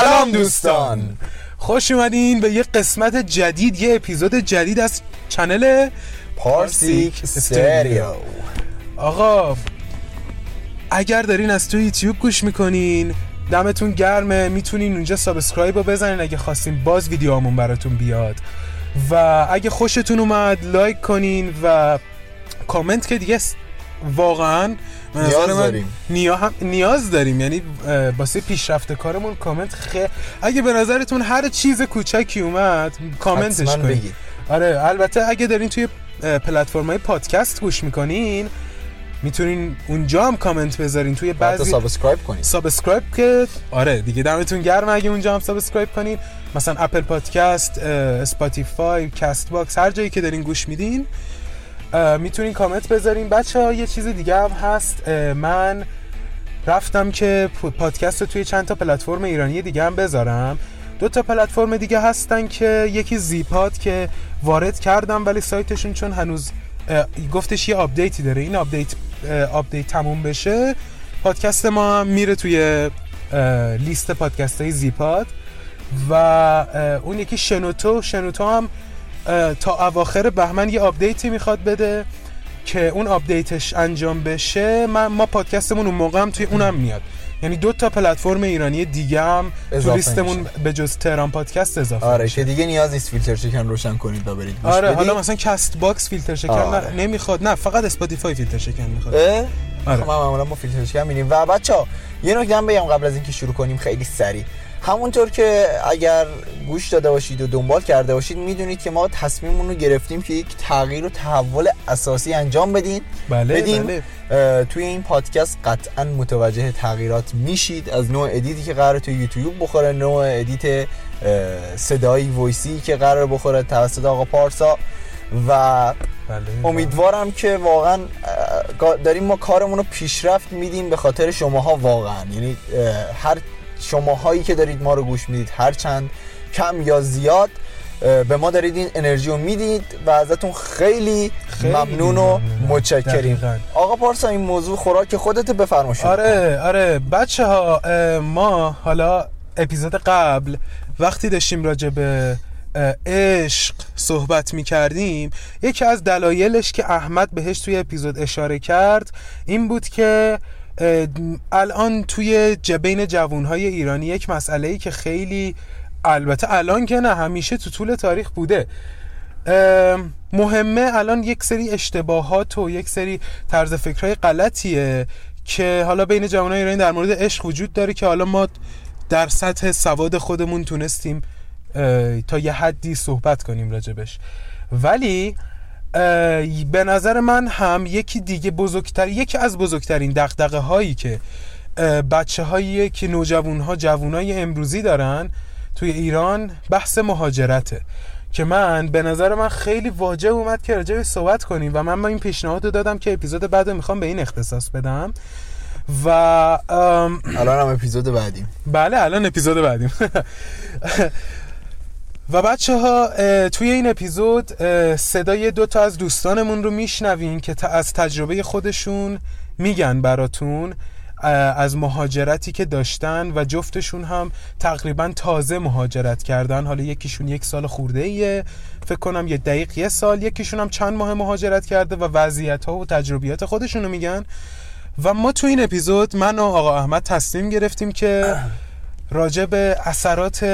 سلام دوستان. خوش اومدین به یه قسمت جدید یه اپیزود جدید از channel پارسیک استریو آقا اگر دارین از تو یوتیوب گوش می‌کنین دمتون گرمه می‌تونین اونجا subscribe رو بزنین اگه خواستین باز ویدیوهامون براتون بیاد. و اگه خوشتون اومد like کنین و کامنت که دیگه واقعا نیاز من داریم. نیا- هم- نیاز داریم. یعنی اه، واسه پیشرفت کارمون کامنت خیلی اگه به نظرتون هر چیز کوچکی اومد کامنتش کنین بگید. آره البته اگه دارین توی پلتفرم های پادکست گوش می‌کنین می‌تونین اونجا هم کامنت بذارین. توی بعضی subscribe کنید. subscribe که آره دیگه دمتون گرم. اگه اونجا هم subscribe کنین مثلا Apple Podcast Spotify Castbox هر جایی که دارین گوش میدین می‌تونین کامنت بذارین. بچه ها یه چیز دیگه هم هست. من رفتم که پادکست رو توی چند تا پلتفرم ایرانی دیگه هم بذارم. دو تا پلتفرم دیگه هستن که یکی زیپاد که وارد کردم ولی سایتشون چون هنوز گفتش یه update ی داره. این update update تموم بشه. پادکست ما میره توی لیست پادکست های زیپاد. و اون یکی شنوتو. شنوتو هم تا اواخر بهمن یه update ی می‌خواد بده که اون update ش انجام بشه من ما پادکستمون اون موقع هم توی اونم میاد یعنی دو تا پلتفرم ایرانی دیگه هم تو لیستمون. به جز تهران پادکست اضافه آره میشه. که دیگه نیاز نیست فیلتر شکن روشن کنید تا برید آره بدید. حالا مثلا Castbox فیلتر شکن آره. نمی‌خواد نه فقط Spotify فیلتر شکن می‌خواد؟ آره. خب ما معمولا با فیلتر شکن میریم و بچه یه نکته هم بگم قبل از اینکه شروع کنیم خیلی سریع همونطور که اگر گوش داده باشید و دنبال کرده باشید می‌دونید که ما تصمیممون رو گرفتیم که یک تغییر و تحول اساسی انجام بدیم. بله بدیم بله. توی این پادکست قطعا متوجه تغییرات میشید. از نوع edit ی که قرار توی یوتیوب بخوره نوع edit صدایی voice ی که قرار بخوره توسط آقا پارسا. و بله امیدوارم که واقعا داریم ما کارمون رو پیشرفت میدیم به خاطر شماها واقعا. یعنی هر شماهایی که دارید ما رو گوش می‌دید هر چند کم یا زیاد به ما دارید این انرژی رو می‌دید و ازتون خیلی, خیلی ممنون و. متشکریم. آقا پارسا این موضوع خوراک خودت بفرما شروع کن. آره آره بچه ها ما حالا اپیزود قبل وقتی داشتیم راجع به عشق صحبت می کردیم یکی از دلایلش که احمد بهش توی اپیزود اشاره کرد این بود که الان توی جبین جوانهای ایرانی یک مسئله ای که خیلی البته الان که نه همیشه تو طول تاریخ بوده. مهمه الان یک سری اشتباهات و یک سری طرز فکرهای غلطیه که حالا بین جوانای ایرانی در مورد عشق وجود داره که حالا ما در سطح سواد خودمون تونستیم تا یه حدی صحبت کنیم راجبش. ولی به نظر من هم یکی دیگه بزرگتر یکی از بزرگترین دقدقه هایی که بچه هایی که نوجوان ها جوان های امروزی دارن توی ایران بحث مهاجرته. که من به نظر من خیلی واجب اومد که راجع صحبت کنیم و من ما این پیشنهاد رو دادم که اپیزود بعد رو می‌خوام به این اختصاص بدم. و الان هم اپیزود بعدیم. بله الان اپیزود بعدیم. و بچه ها توی این اپیزود صدای دو تا از دوستانمون رو میشنوین که از تجربه خودشون میگن براتون از مهاجرتی که داشتن و جفتشون هم تقریبا تازه مهاجرت کردن. حالا یکیشون یک سال خورده ایه فکر کنم یه دقیق یه سال. یکیشون هم چند ماه مهاجرت کرده و وضعیت ها و تجربیات خودشون رو میگن. و ما تو این اپیزود من و آقا احمد تصمیم گرفتیم که راجع به اثرات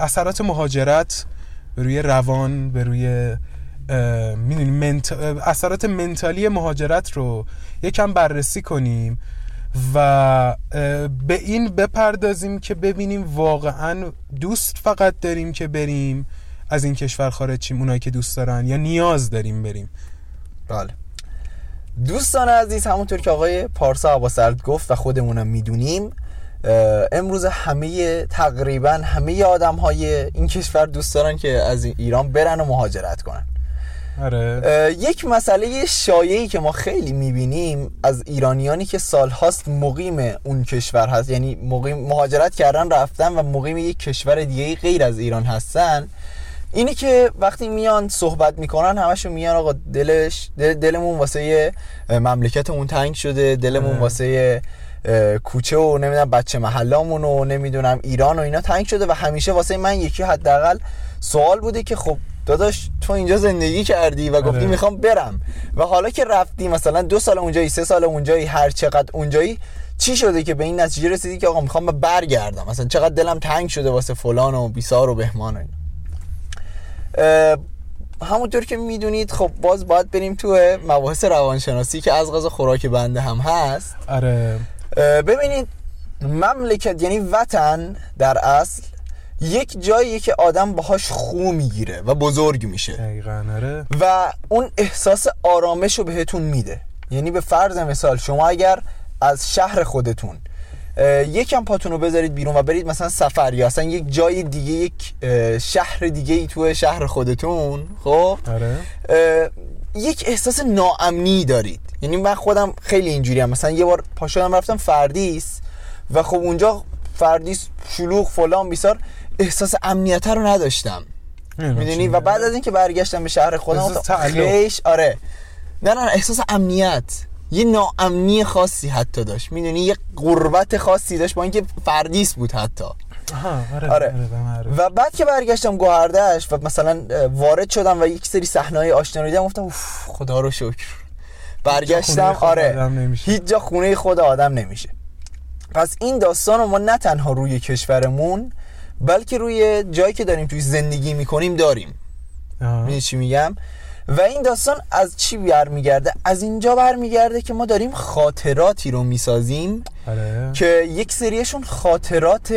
اثرات مهاجرت به روی روان به روی منت... اثرات منتالی مهاجرت رو یکم بررسی کنیم و به این بپردازیم که ببینیم واقعا دوست فقط داریم که بریم از این کشور خارج شیم اونایی که دوست دارن یا نیاز داریم بریم. بله. دوستان عزیز همونطور که آقای پارسا عباسرد گفت و خودمونم می‌دونیم امروز همه تقریبا همه آدم های این کشور دوست دارن که از ایران برن و مهاجرت کنن آره یک مسئله شایعی که ما خیلی می‌بینیم از ایرانیانی که سالهاست مقیم اون کشور هست یعنی مقیم مهاجرت کردن رفتن و مقیم یک کشور دیگه غیر از ایران هستن اینه که وقتی میان صحبت می‌کنن همشون میان آقا دلش دل دلمون واسه مملکتمون تنگ شده دلمون آره. واسه کوچه و نمی‌دونم بچه محلامون و نمی‌دونم ایران و اینا تنگ شده و همیشه واسه من یکی حداقل سوال بوده که خب داداش تو اینجا زندگی کردی و گفتی آره. می‌خوام برم. و حالا که رفتی مثلا دو سال اونجایی سه سال اونجایی هر چقدر اونجایی چی شده که به این نتیجه رسیدی که آقا می‌خوام برگردم؟ مثلا چقدر دلم تنگ شده واسه فلان و بیسار و بهمان و اینا. همونطور که می‌دونید خب باز باید بریم تو مباحث روانشناسی که از غذا خوراک بنده هم هست. آره. ببینید مملکت یعنی وطن در اصل یک جاییه که آدم باهاش خو می‌گیره و بزرگ میشه. دقیقا آره. و اون احساس آرامش رو بهتون میده. یعنی به فرض مثال شما اگر از شهر خودتون یکم پاتون رو بذارید بیرون و برید مثلا سفر یا اصلا یک جای دیگه یک شهر دیگه ای تو شهر خودتون خب؟ آره. یک احساس ناامنی دارید. یعنی من خودم خیلی اینجوری هم. مثلا یه بار پاشدم رفتم فردیس و خب اونجا فردیس شلوغ فلان بیسار احساس امنیت رو نداشتم. می‌دونی؟ و بعد از اینکه برگشتم به شهر خودم تعلق. خیش آره. نه نه احساس امنیت. یه ناامنی خاصی حتی داشت. می‌دونی؟ یه غربت خاصی داشت با اینکه فردیس بود حتی. آره آره. آره آره. و بعد که برگشتم گوهردش و مثلا وارد شدم و یک سری صحنه‌های آشنا رو دیدم گفتم خدا رو شکر برگشتم آره آدم نمیشه. هیچ جا خونه خود آدم نمیشه پس این داستان رو ما نه تنها روی کشورمون بلکه روی جایی که داریم توی زندگی می‌کنیم داریم. می‌دونی چی میگم و این داستان از چی برمیگرده از اینجا برمیگرده که ما داریم خاطراتی رو می‌سازیم آره که یک سریشون خاطرات.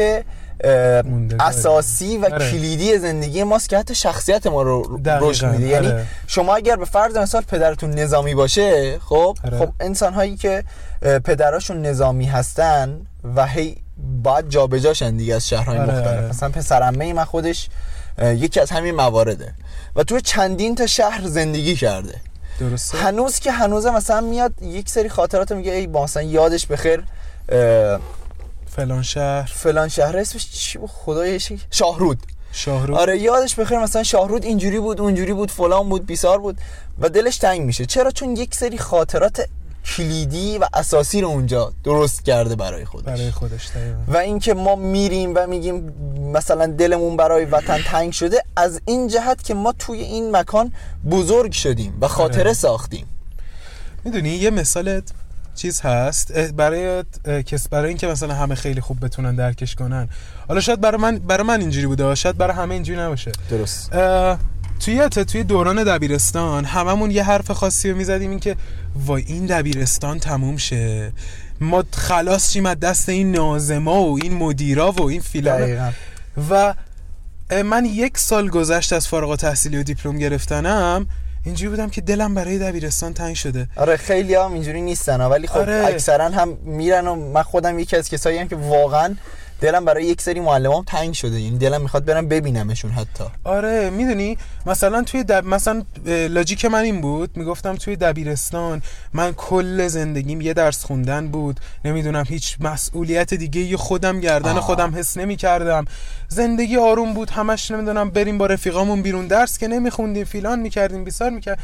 اساسی و آره. کلیدی زندگی ماست که حتی شخصیت ما رو رشد میده یعنی آره. شما اگر به فرض مثال پدرتون نظامی باشه خب آره. خب انسان هایی که پدراشون نظامی هستن و هی باید جابجاشن دیگه از شهرهای آره، مختلف آره. مثلا پسرمه من خودش یکی از همین موارده و توی چندین تا شهر زندگی کرده درسته هنوز که هنوز مثلا میاد یک سری خاطرات میگه ای با مثلا یادش بخیر فلان شهر. فلان شهر اسمش چی بود؟ خدای چی شاهرود. شاهرو آره یادش بخیر مثلا شاهرود اینجوری بود اونجوری بود فلان بود بیسار بود و دلش تنگ میشه. چرا؟ چون یک سری خاطرات کلیدی و اساسی رو اونجا درست کرده برای خودش. برای خودش دقیقا. و اینکه ما میریم و میگیم مثلا دلمون برای وطن تنگ شده از این جهت که ما توی این مکان بزرگ شدیم و خاطره آره. ساختیم. می‌دونی یه مثال چیز هست؟ برای کس برای اینکه مثلا همه خیلی خوب بتونن درکش کنن. حالا شاید برای من برای من اینجوری بوده شاید برای همه اینجوری نباشه. درست. توی توی دوران دبیرستان هممون یه حرف خاصی رو می‌زدیم این که وای این دبیرستان تموم شه. ما خلاص شیم از دست این نازما و این مدیرا و این فیلان. و من یک سال گذشت از فارغ التحصیلی و دیپلم گرفتنم. اینجوری بودم که دلم برای دبیرستان تنگ شده آره خیلی هم اینجوری نیستن ولی خب آره. اکثرا هم میرن و من خودم یکی از کسایی هم که واقعا دلم برای یک سری معلمام تنگ شده. یعنی دلم می‌خواد برم ببینمشون حتی. آره می‌دونی؟ مثلا توی دب... مثلا لاجیک من این بود. می‌گفتم توی دبیرستان من کل زندگیم یه درس خوندن بود. نمی‌دونم هیچ مسئولیت دیگه یه خودم گردن آه. خودم حس نمی کردم زندگی آروم بود. همش نمی‌دونم بریم با رفیقامون بیرون. درس که نمیخوندیم فیلان می‌کردیم بیسار می‌کرد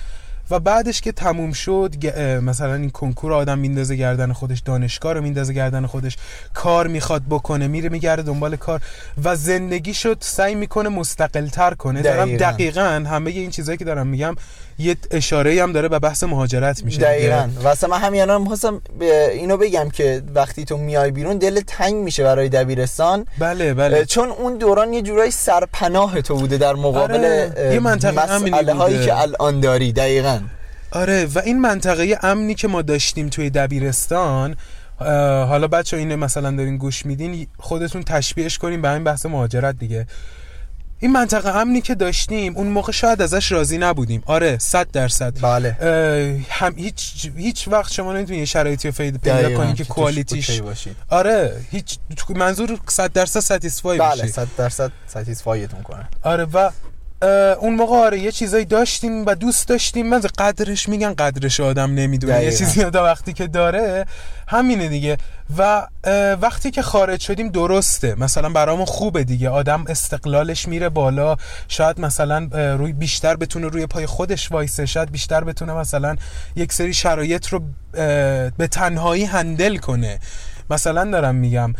و بعدش که تموم شد مثلا این کنکور آدم میندازه گردن خودش دانشگاه رو میندازه گردن خودش کار می‌خواد بکنه میره میگرده دنبال کار و زندگی شد سعی می‌کنه مستقل تر کنه دارم دقیقاً. دقیقا همه این چیزایی که دارم میگم یه اشاره هم داره به بحث مهاجرت میشه. دقیقا. واسه من همین الان می‌خواستم اینو بگم که وقتی تو میای بیرون دل تنگ میشه برای دبیرستان. بله بله. چون اون دوران یه جورایی سرپناه تو بوده در مقابل آره، یه منطقه هایی. که الان داری دقیقا. آره و این منطقه امنی که ما داشتیم توی دبیرستان حالا بچه اینو مثلا دارین گوش میدین خودتون تشبیهش کنیم به همین بحث مهاجرت دیگه. این منطقه امنی که داشتیم اون موقع شاید ازش راضی نبودیم. آره صد درصد. بله. هم هیچ هیچ وقت شما نمی‌تونی یه شرایطی رو پیدا دقیقاً، کنی که کوالیتیش. آره هیچ منظور 100 درصد ستیسفای بله بشی صد درصد ستیسفایتون کنه آره و اون موقع آره یه چیزایی داشتیم و دوست داشتیم. من قدرش میگن قدرش آدم نمی‌دونه. یه. چیزی آدم وقتی که داره همینه دیگه. و وقتی که خارج شدیم درسته. مثلا برامون خوبه دیگه. آدم استقلالش میره بالا. شاید مثلا روی بیشتر بتونه روی پای خودش وایسه. شاید بیشتر بتونه مثلا یک سری شرایط رو به تنهایی هندل کنه. مثلا دارم میگم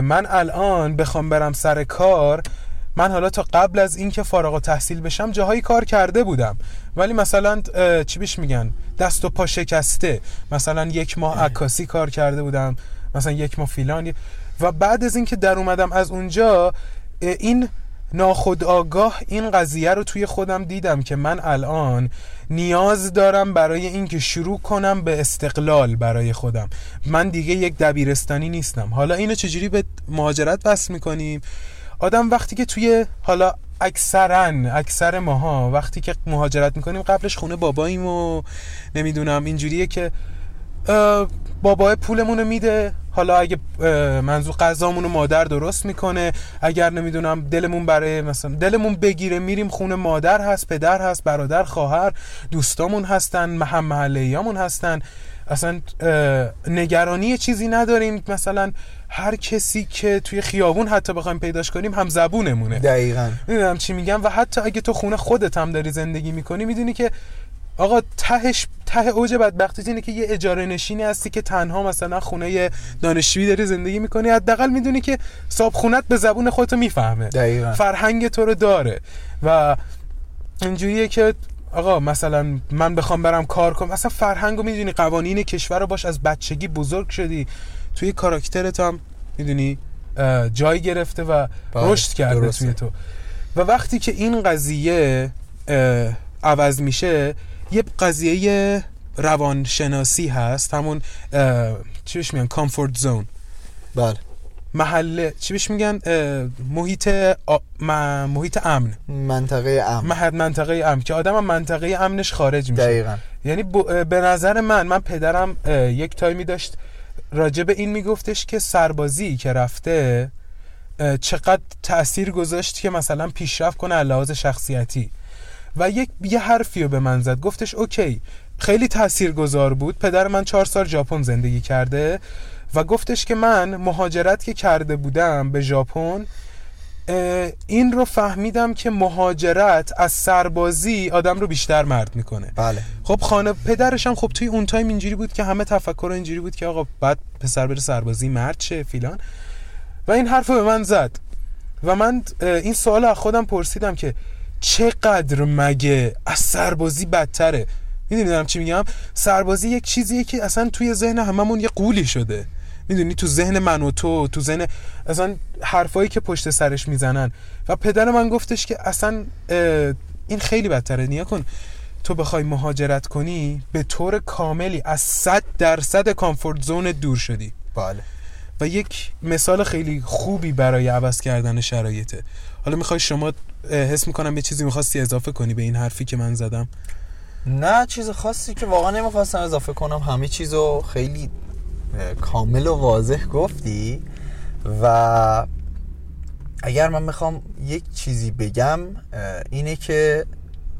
من الان بخوام برم سر کار من حالا تا قبل از اینکه فارغ و تحصیل بشم جاهایی کار کرده بودم. ولی مثلا چی بیش میگن؟ دست و پا شکسته. مثلا یک ماه عکاسی کار کرده بودم. مثلا یک ماه فیلان. و بعد از اینکه در اومدم از اونجا این ناخودآگاه این قضیه رو توی خودم دیدم که من الان نیاز دارم برای اینکه شروع کنم به استقلال برای خودم. من دیگه یک دبیرستانی نیستم. حالا اینو چجوری به مهاجرت وصل می‌کنیم؟ آدم وقتی که توی حالا اکثرا اکثر ماها وقتی که مهاجرت می‌کنیم قبلش خونه باباییم و نمی‌دونم اینجوریه که بابای پولمون رو میده. حالا اگه منظور غذامون رو مادر درست می‌کنه. اگر نمی‌دونم دلمون برای مثلا دلمون بگیره میریم خونه مادر هست پدر هست برادر خواهر دوستامون هستن محم محلیامون هستن. اصلا نگرانی چیزی نداریم. مثلا هر کسی که توی خیابون حتی بخوایم پیداش کنیم هم زبونمونه. دقیقا. می‌دونم چی میگم؟ و حتی اگه تو خونه خودت هم داری زندگی می‌کنی می‌دونی که آقا تهش ته اوج بدبختی اینه که یه اجاره نشینی هستی که تنها مثلا خونه دانشجویی داری زندگی می‌کنی. حداقل می‌دونی که صاحب خونت به زبون خودتو می‌فهمه. دقیقا. فرهنگ تو رو داره. و اینجوریه که آقا مثلا من بخوام برم کار کنم اصلا فرهنگو می‌دونی قوانین کشور رو باش از بچگی بزرگ شدی. توی کاراکترت هم می‌دونی جای گرفته و بله، رشد کرده درسته. توی تو. و وقتی که این قضیه عوض میشه یه قضیه روانشناسی هست همون چی بهش میگن کامفورت زون بله. محل چی بهش میگن؟ محیط محیط امن. منطقه امن. منطقه امن. که آدم هم منطقه امنش خارج میشه. دقیقا. یعنی به نظر من من پدرم یک تایمی داشت راجع به این میگفتش که سربازی که رفته چقدر تاثیر گذاشت که مثلا پیشرفت کنه لحاظ شخصیتی. و یک یه حرفی رو به من زد. گفتش اوکی خیلی تاثیرگذار بود. پدر من چهار سال ژاپن زندگی کرده. و گفتش که من مهاجرت که کرده بودم به ژاپن این رو فهمیدم که مهاجرت از سربازی آدم رو بیشتر مرد می‌کنه. بله. خب خانه پدرش هم خب توی اون تایم اینجوری بود که همه تفکر اینجوری بود که آقا بعد پسر بره سربازی مرد شه فیلان. و این حرف رو به من زد. و من این سوال از خودم پرسیدم که چقدر مگه از سربازی بدتره؟ می‌دونی چی میگم؟ سربازی یک چیزیه که اصلا توی ذهن هممون یه قولی شده. می‌دونی تو ذهن من و تو تو ذهن اصلا حرفایی که پشت سرش می‌زنن. و پدر من گفتش که اصلا این خیلی بدتره. نیا کن تو بخوای مهاجرت کنی به طور کاملی از صد درصد کامفورت زون دور شدی. بله. و یک مثال خیلی خوبی برای عوض کردن شرایطه. حالا می‌خوای شما حس می‌کنم یه چیزی می‌خواستی اضافه کنی به این حرفی که من زدم؟ نه چیز خاصی که واقعا نمی‌خواستم اضافه کنم. همه چیزو خیلی کامل و واضح گفتی و اگر من می‌خوام یک چیزی بگم اینه که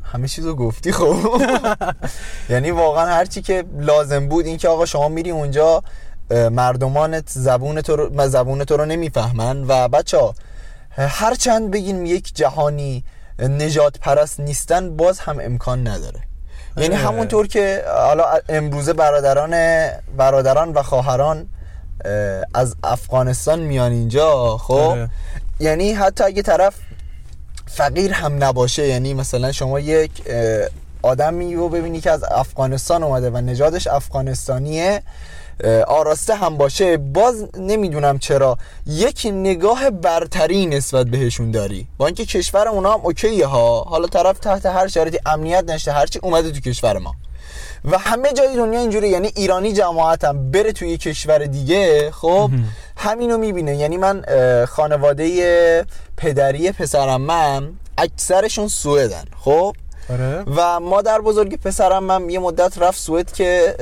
همه چیزو گفتی خب. یعنی واقعا هرچی که لازم بود این که آقا شما میری اونجا مردمانت زبون تو رو, زبون تو رو نمی‌فهمن و بچه ها هر چند بگیم یک جهانی نجات پرست نیستن باز هم امکان نداره. یعنی همونطور که حالا امروزه برادران برادران و خواهران از افغانستان میان اینجا خب آره. یعنی حتی اگه طرف فقیر هم نباشه یعنی مثلا شما یک آدمی رو ببینی که از افغانستان اومده و نژادش افغانستانیه آراسته هم باشه باز نمی‌دونم چرا. یک نگاه برتری نسبت بهشون داری. با اینکه کشور اونا هم اوکیه ها. حالا طرف تحت هر شرایطی امنیت نشته هرچی اومده تو کشور ما. و همه جای دنیا اینجوری یعنی ایرانی جماعت هم بره توی کشور دیگه خب همینو می‌بینه. یعنی من خانواده پدری پسرم من اکثرشون سوئدن خب؟ آره. و مادر بزرگ پسرم من یه مدت رفت سوئد که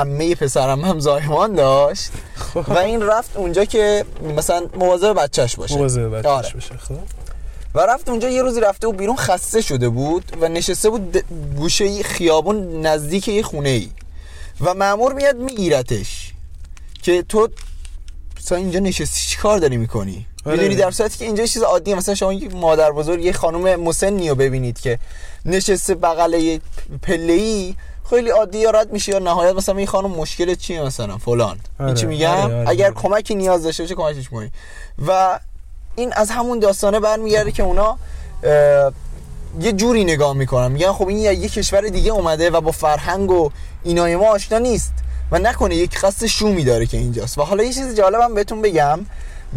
امه پسرم هم زایمان داشت. خب. و این رفت اونجا که مثلا مواظب بچهش باشه. مواظب بچهش آره. باشه خب. و رفت اونجا یه روزی رفته و بیرون خسته شده بود و نشسته بود گوشه خیابون نزدیک یه خونه ای و معمور میاد میگیرتش. که تو مثلا اینجا نشستی چی کار داری می‌کنی؟ آره. می‌دونی در صورتی که اینجا چیز عادیه. مثلا شما یک مادر بزرگ یه خانم مسنی رو ببینید که نشسته بغل یه پله ای خیلی عادی یا رد میشه یا نهایت مثلا این خانم مشکل چیه مثلا فلان. این چی آره، میگم؟ آره، آره، اگر آره. کمکی نیاز داشته باشه کمکش کنی. و این از همون داستانه برمیگرده که اونا یه جوری نگاه می‌کنن. میگن خب این یه کشور دیگه اومده و با فرهنگ و اینای ما آشنا نیست و نکنه یک قصد شومی داره که اینجاست. و حالا یه چیز جالبم بهتون بگم.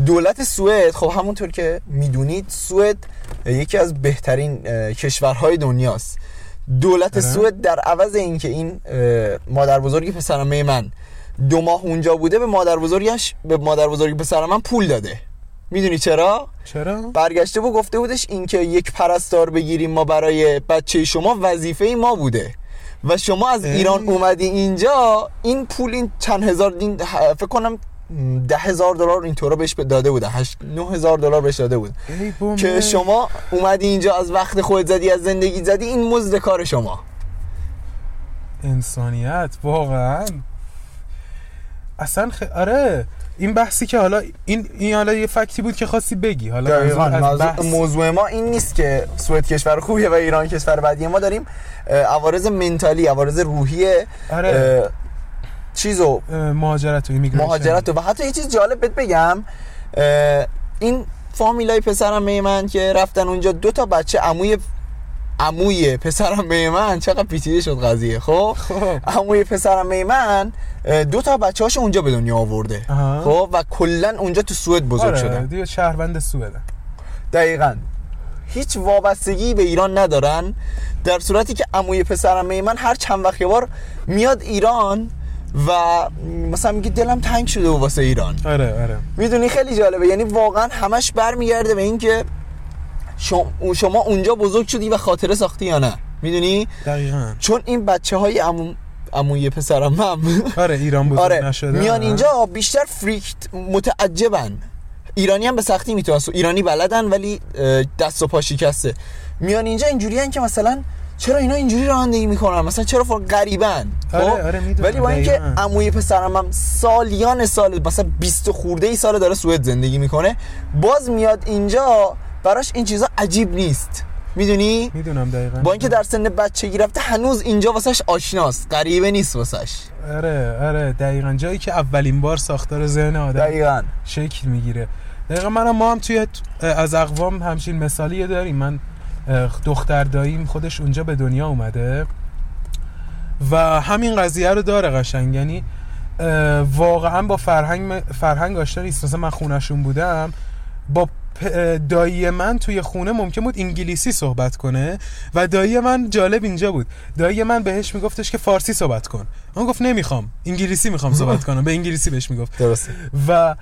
دولت سوئد خب همونطور که می‌دونید سوئد یکی از بهترین کشورهای دنیاست. دولت آره. سوئد در عوض اینکه این مادر بزرگی پسرمه من دو ماه اونجا بوده به مادر بزرگش به مادر بزرگی پسر من پول داده می‌دونی چرا چرا برگشته بود گفته بودش اینکه یک پرستار بگیریم ما برای بچه شما وظیفه ما بوده و شما از. ایران اومدی اینجا این پول این چند هزار دین فکر کنم ده هزار دلار اینطورا بهش داده بوده هشت نه هزار دلار بهش داده بود. که شما اومدی اینجا از وقت خودت زدی از زندگی زدی این مزد کار شما. انسانیت واقعا. اصلا خ... آره این بحثی که حالا این این حالا یه فکتی بود که خواستی بگی. حالا از بحث موضوع ما این نیست که سوئد کشور خوبیه و ایران کشور بدیه. ما داریم عوارض منتالی عوارض روحی آره. چیزو مهاجرت و ایمیگریشن مهاجرت و حتی یه چیز جالب بهت بگم این فامیلای پسرم من که رفتن اونجا دو تا بچه عموی عموی پسرم من چقدر پیچیده شد قضیه خب؟ خب. عموی پسرم من دو تا بچه هاشو اونجا به دنیا آورده. خب؟ و کلا اونجا تو سوئد بزرگ آره شدن. دیگه شهروند سوئد. دقیقا. هیچ وابستگی به ایران ندارن در صورتی که عموی پسرم من هر چند وقت بار میاد ایران و مثلا میگه دلم تنگ شده و واسه ایران. آره آره. می‌دونی خیلی جالبه. یعنی واقعا همش برمیگرده به اینکه شما, شما اونجا بزرگ شدی و خاطره ساختی یا نه. می‌دونی؟ دقیقا. چون این بچه های عمو عموی پسرم هم. آره ایران بزرگ آره. نشده. میان اینجا بیشتر فریکت متعجبن. ایرانی هم به سختی می‌تونن ایرانی بلدن ولی دست و پا شکسته. میان اینجا اینجوری که مثلا چرا اینا اینجوری رانندگی می‌کنن؟ مثلا چرا فر غریبن؟ آره، خب؟ آره، ولی با اینکه. عموی پسرم هم سالیان سال مثلا 20 خورده ای سال داره سوئد زندگی می‌کنه باز میاد اینجا براش این چیزا عجیب نیست. می‌دونی؟ می‌دونم دقیقا. با اینکه در سن بچگی رفته هنوز اینجا واسش آشناست. غریبه نیست واسش. آره آره دقیقا. جایی که اولین بار ساختار ذهن آدم دقیقاً. شکل می‌گیره. دقیقا منم ما هم توی از اقوام همچین مثالی داریم. من دختر داییم خودش اونجا به دنیا اومده. و همین قضیه رو داره قشنگ. یعنی واقعا با فرهنگ فرهنگ آشنا نیست مثلا من خونشون بودم. با دایی من توی خونه ممکن بود انگلیسی صحبت کنه و دایی من جالب اینجا بود. دایی من بهش میگفتش که فارسی صحبت کن. اون گفت نمی‌خوام. انگلیسی می‌خوام صحبت کنم. به انگلیسی بهش می‌گفت. درسته. و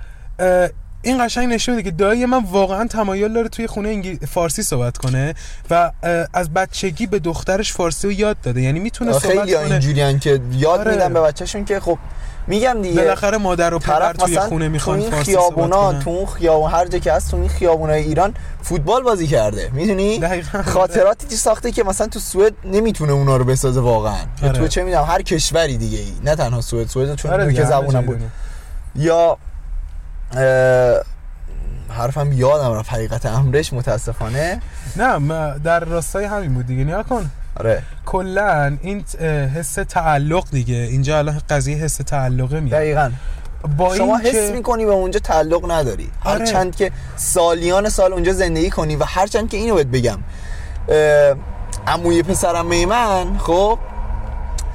این قشنگ نشون میده که دایی من واقعا تمایل داره توی خونه انگلی... فارسی صحبت کنه و از بچگی به دخترش فارسی رو یاد داده. یعنی می‌تونه صحبت خیلی کنه. اینجوری که یاد آره. میدن به بچهشون که خب میگم دیگه. بالاخره مادر و پدر توی خونه تو می‌خوان این فارسی صحبت خیابونا تو اون خیابون هر جا که هست تو این خیابونای ایران فوتبال بازی کرده. می‌دونی. خاطراتی چی ساخته که مثلا تو سوئد نمی‌تونه اونا رو بسازه واقعا. آره. تو چه می‌دونم هر کشوری دیگه ای نه تنها سوئد سوئد چون آره که زبونم بود. یا حرفم یادم رفت حقیقت امرش متاسفانه. نه در راستای همین بود دیگه نیا کن. آره. کلا این حس تعلق دیگه. اینجا الان قضیه حس تعلقه میاد. دقیقا. با شما این حس که می‌کنی به اونجا تعلق نداری. آره. هرچند که سالیان سال اونجا زندگی کنی و هرچند که اینو بهت بگم. عموی پسرم من خب؟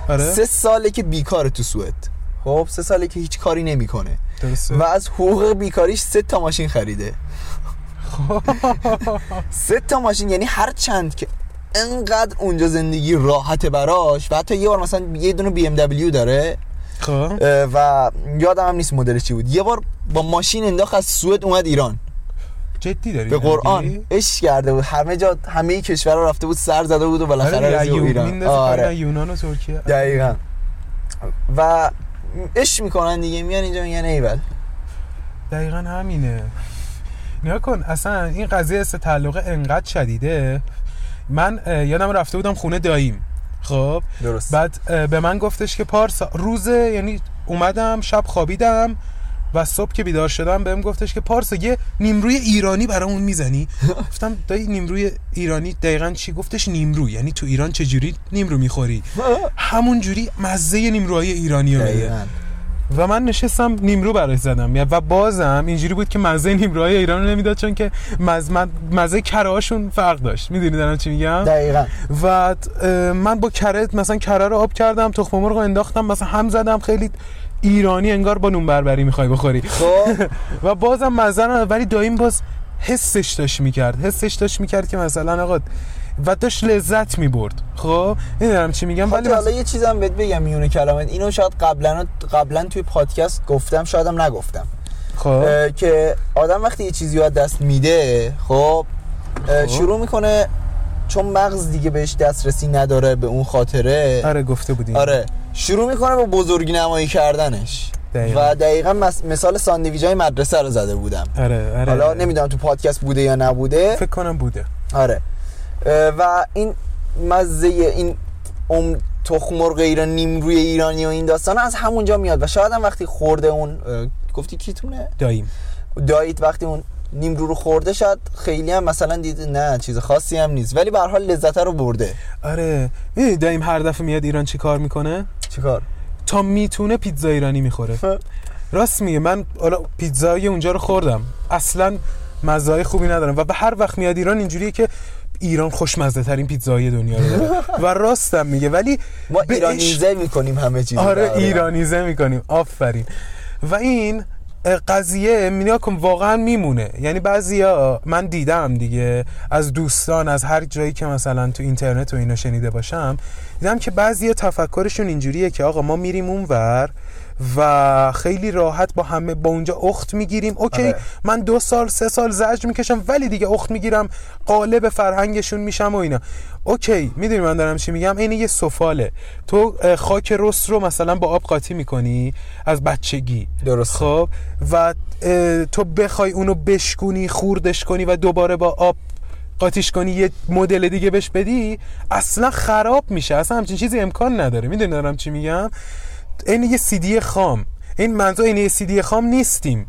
آره. سه ساله که بیکاره تو سوئد. خب؟ سه ساله که هیچ کاری نمی‌کنه. درسته. و از حقوق بیکاریش سه تا ماشین خریده. سه تا ماشین یعنی هر چند که انقدر اونجا زندگی راحته براش و حتی یه بار مثلا یه دونه بی ام دبلیو داره خب. و یادم هم نیست مدلش چی بود. یه بار با ماشین انداخت از سوئد اومد ایران. جدی داری؟ به؟ قرآن. عشق کرده بود. همه جا همه کشور رفته بود سر زده بود و بالاخره آره ایران. آره. یونان و ترکیه. دقیقا. و عشق می‌کنن دیگه میان اینجا میگن ایول دقیقا همینه. نیا کن اصلا این قضیه است تعلق انقدر شدیده. من یادم رفته بودم خونه داییم. خب؟ درست. بعد به من گفتش که پارسا روزه یعنی اومدم شب خوابیدم. و صبح که بیدار شدم بهم گفتش که پارسا یه نیمروی ایرانی برامون می‌زنی؟ گفتم دایی نیمروی ایرانی دقیقا چی؟ گفتش نیمرو یعنی تو ایران چه جوری نیمرو می‌خوری؟ همون جوری مزه نیمروهای ایرانی رو. و من نشستم نیمرو براش زدم. و بازم اینجوری بود که مزه نیمروهای ایران رو نمی‌داد چون که مز... مزه کرهاشون فرق داشت. می‌دونی دارم چی میگم؟ دقیقا. و من با کره مثلا کره رو آب کردم تخم مرغ رو انداختم مثلا هم زدم خیلی ایرانی انگار با نون بربری می‌خوای بخوری. خب. و بازم مزه ولی دایم باز حسش داشت می‌کرد. حسش داشت می‌کرد که مثلا آقا و داشت لذت می‌برد. خب؟ نمی‌دونم چی میگم ولی حتی حالا یه چیزم بهت بگم میونه کلامت. اینو شاید قبلا قبلا توی پادکست گفتم شایدم نگفتم. خب. که آدم وقتی یه چیزی رو از دست میده خب خب. شروع می‌کنه چون مغز دیگه بهش دسترسی نداره به اون خاطره. آره گفته بودیم آره. شروع می‌کنه با بزرگی نمایی کردنش. دقیقاً. و دقیقا مس- مثال ساندویچ های مدرسه رو زده بودم. آره آره. حالا نمی‌دونم تو پادکست بوده یا نبوده. فکر کنم بوده. آره. و این مزه این ام تخم مرغ ایران نیم روی ایرانی و این داستان از همونجا میاد. و شاید هم وقتی خورده اون گفتی کیتونه؟ داییم. دایید وقتی اون نیم رو رو خورده شاید خیلی هم مثلا دید نه چیز خاصی هم نیست. ولی به هر حال لذت رو برده. آره. می‌دونی داییم هر دفعه میاد ایران چی کار می‌کنه؟ چیکار؟ تا می‌تونه پیتزا ایرانی می‌خوره. راست میگه من حالا پیتزای اونجا رو خوردم. اصلا مزای خوبی ندارم. و به هر وقت میاد ایران اینجوریه که ایران خوشمزه ترین پیتزای دنیا رو داره. و راستم میگه ولی ما ایرانیزه می‌کنیم همه چیز آره. ایرانیزه می‌کنیم. آفرین. و این قضیه مینا کن واقعا میمونه. یعنی بعضیا من دیدم دیگه از دوستان از هر جایی که مثلا تو اینترنت و اینا شنیده باشم دیدم که بعضیا تفکرشون اینجوریه که آقا ما میریم اونور و خیلی راحت با همه با اونجا اخت می‌گیریم. OK آره. من دو سال سه سال زجر می‌کشم ولی دیگه اخت می‌گیرم قالب فرهنگشون میشم و اینا. OK می‌دونی من دارم چی میگم؟ این یه سفاله. تو خاک رس رو مثلا با آب قاطی می‌کنی از بچگی. درست خب؟ و تو بخوای اونو بشکونی خوردش کنی و دوباره با آب قاطیش کنی یه مدل دیگه بهش بدی اصلا خراب میشه. اصلا همچین چیزی امکان نداره. می‌دونی دارم چی میگم؟ این یه سیدی خام. این منظور این یه سیدی خام نیستیم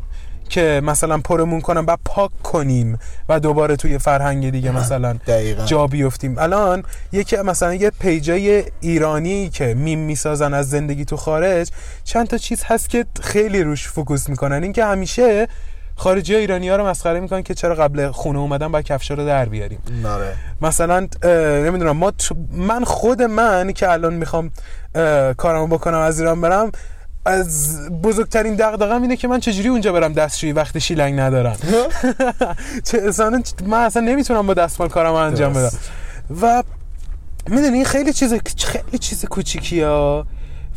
که مثلا پرمون کنن و پاک کنیم و دوباره توی فرهنگ دیگه مثلا دقیقاً. جا بیفتیم. الان یکی مثلا یه page ای ایرانی که میم می‌سازن از زندگی تو خارج چند تا چیز هست که خیلی روش focus می‌کنن. این که همیشه خارجی ها ایرانی ها رو مسخره می‌کنن که چرا قبل خونه اومدن باید کفشا رو در بیاریم. آره. مثلا نمی‌دونم ما من خود من که الان می‌خوام کارمو بکنم از ایران برم از بزرگترین دغدغه‌م اینه که من چجوری اونجا برم دستشویی وقتی شیلنگ ندارم. چه اصلا من اصلا نمی‌تونم با دستمال کارم انجام بدم. و می‌دونی خیلی چیز خیلی چیز کوچیکیه.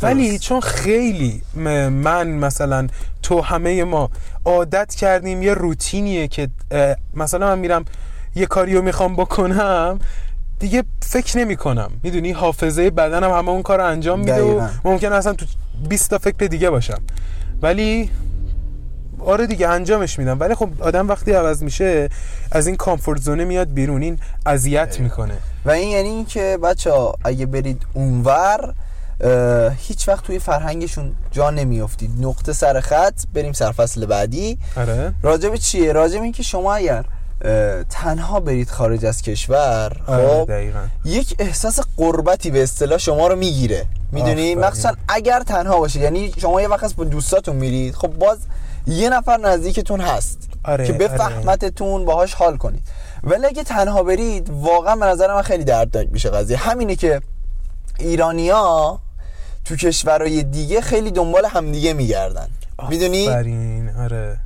ولی درست. چون خیلی من مثلا تو همه ما عادت کردیم یه روتینیه که مثلا من میرم یه کاریو می‌خوام بکنم دیگه فکر نمی کنم می‌دونی؟ حافظه بدنم همه اون کار رو انجام میده و. ممکن اصلا تو 20 تا فکر دیگه باشم. ولی آره دیگه انجامش میدم. ولی خب آدم وقتی عوض میشه از این کامفورت زونه میاد بیرون این اذیت می‌کنه. و این یعنی این که بچه ها اگه برید اونور هیچ وقت توی فرهنگشون جا نمیافتید. نقطه سر خط بریم سرفصل بعدی. آره. راجب چیه؟ راجب این که شما اگر تنها برید خارج از کشور آره خب یک احساس قربتی به اصطلاح شما رو می‌گیره. می‌دونی. مخصوصا اگر تنها باشید. یعنی شما یه وقت با دوستاتون میرید. خب باز یه نفر نزدیکتون هست آره، که بفهمتتون باهاش حال کنید. ولی اگه تنها برید واقعا به نظر من خیلی دردناک میشه قضیه. همینه که ایرانیا تو کشورهای دیگه خیلی دنبال همدیگه میگردن. می‌دونی؟ آره.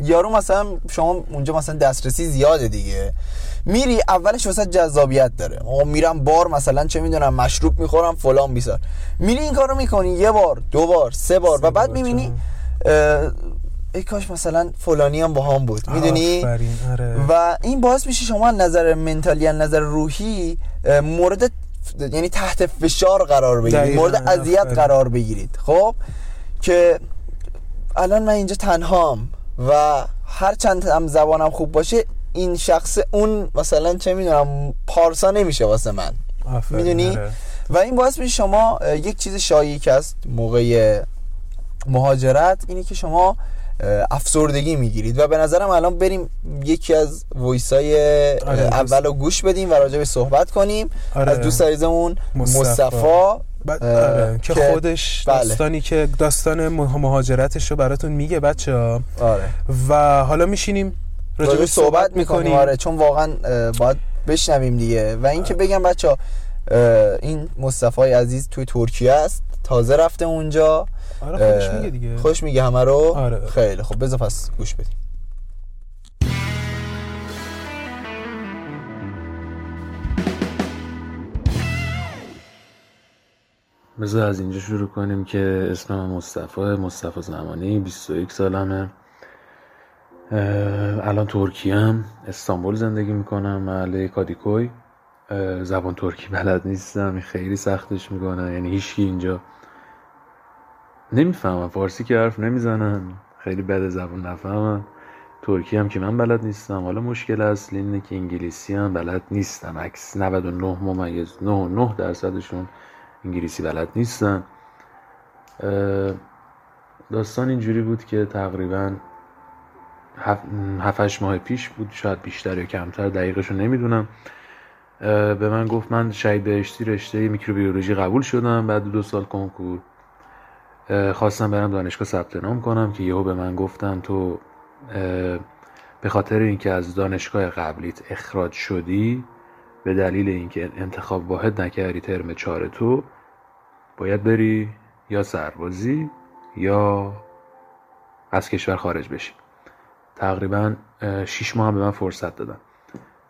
یارو مثلا شما اونجا مثلا دسترسی زیاده دیگه. میری اولش واسه جذابیت داره. آقا میرم بار مثلا چه می‌دونم مشروب می‌خورم فلان بیسار. میری این کارو می‌کنی یه بار دو بار سه بار سه و بعد می‌بینی ای کاش مثلا فلانی هم با هم بود. می‌دونی؟ آره. و این باعث میشه شما از نظر منتالی از نظر روحی مورد یعنی تحت فشار قرار بگیرید مورد اذیت. قرار بگیرید خب که الان من اینجا تنهام و هر چند هم زبانم خوب باشه این شخص اون مثلا چه می‌دونم پارسا نمیشه واسه من می‌دونی آره. و این باعث میشه شما یک چیز شایعی که است موقع مهاجرت اینه که شما افسردگی می‌گیرید. و به نظرم الان بریم یکی از وایس های آره، اول رو گوش بدیم و راجع به صحبت کنیم. آره. از دوست عزیزمون مصطفی. آره، که که- خودش بله. داستانی که داستان مه- مهاجرتش رو براتون میگه بچه ها آره. و حالا میشینیم راجع راجع صحبت می‌کنیم. آره چون واقعا باید بشنویم دیگه. و اینکه بگم بچه این مصطفی عزیز توی ترکیه است تازه رفته اونجا. آره خودش میگه دیگه. خوش میگه همه رو. آره. خیلی خب بذار پس گوش بدیم. بذار از اینجا شروع کنیم که اسمم مصطفی مصطفی زمانی 21 سالمه. الان ترکیه هم استانبول زندگی می‌کنم. محله کادیکوی. زبان ترکی بلد نیستم. این خیلی سختش می‌کنه. یعنی هیچکی اینجا نمی‌فهمم. فارسی که حرف نمی‌زنن. خیلی بده زبان نفهمم. ترکی هم که من بلد نیستم. حالا مشکل اصلی اینه که انگلیسی هم بلد نیستم عکس 99 ممیز 9 درصدشون انگلیسی بلد نیستن. داستان اینجوری بود که تقریبا هف- هفتش ماه پیش بود. شاید بیشتر یا کمتر. دقیقش رو نمی‌دونم. به من گفت من شهید بهشتی رشته میکروبیولوژی قبول شدم. بعد دو سال کنکور. خواستم برم دانشگاه ثبت نام کنم که یهو به من گفتن تو به خاطر اینکه از دانشگاه قبلیت اخراج شدی به دلیل اینکه انتخاب واحد نکردی ترم چهار تو باید بری یا سربازی یا از کشور خارج بشی. تقریبا شیش ماه هم به من فرصت دادن.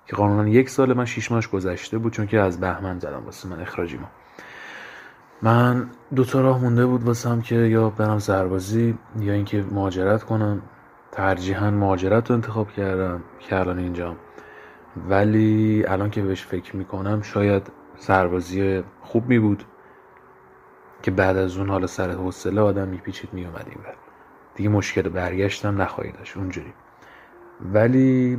که قانونا یک سال من شیش ماهش گذشته بود چون که از بهمن زدم واسه من اخراجی ما من دو تا راه مونده بود واسم که یا برم سربازی یا اینکه مهاجرت کنم. ترجیحاً مهاجرت رو انتخاب کردم که الان اینجام ولی الان که بهش فکر می‌کنم شاید سربازی خوب می بود که بعد از اون حالا سر حوصله آدم میپیچید میومد این ور. دیگه مشکل برگشتم نخواهی داشت اونجوری. ولی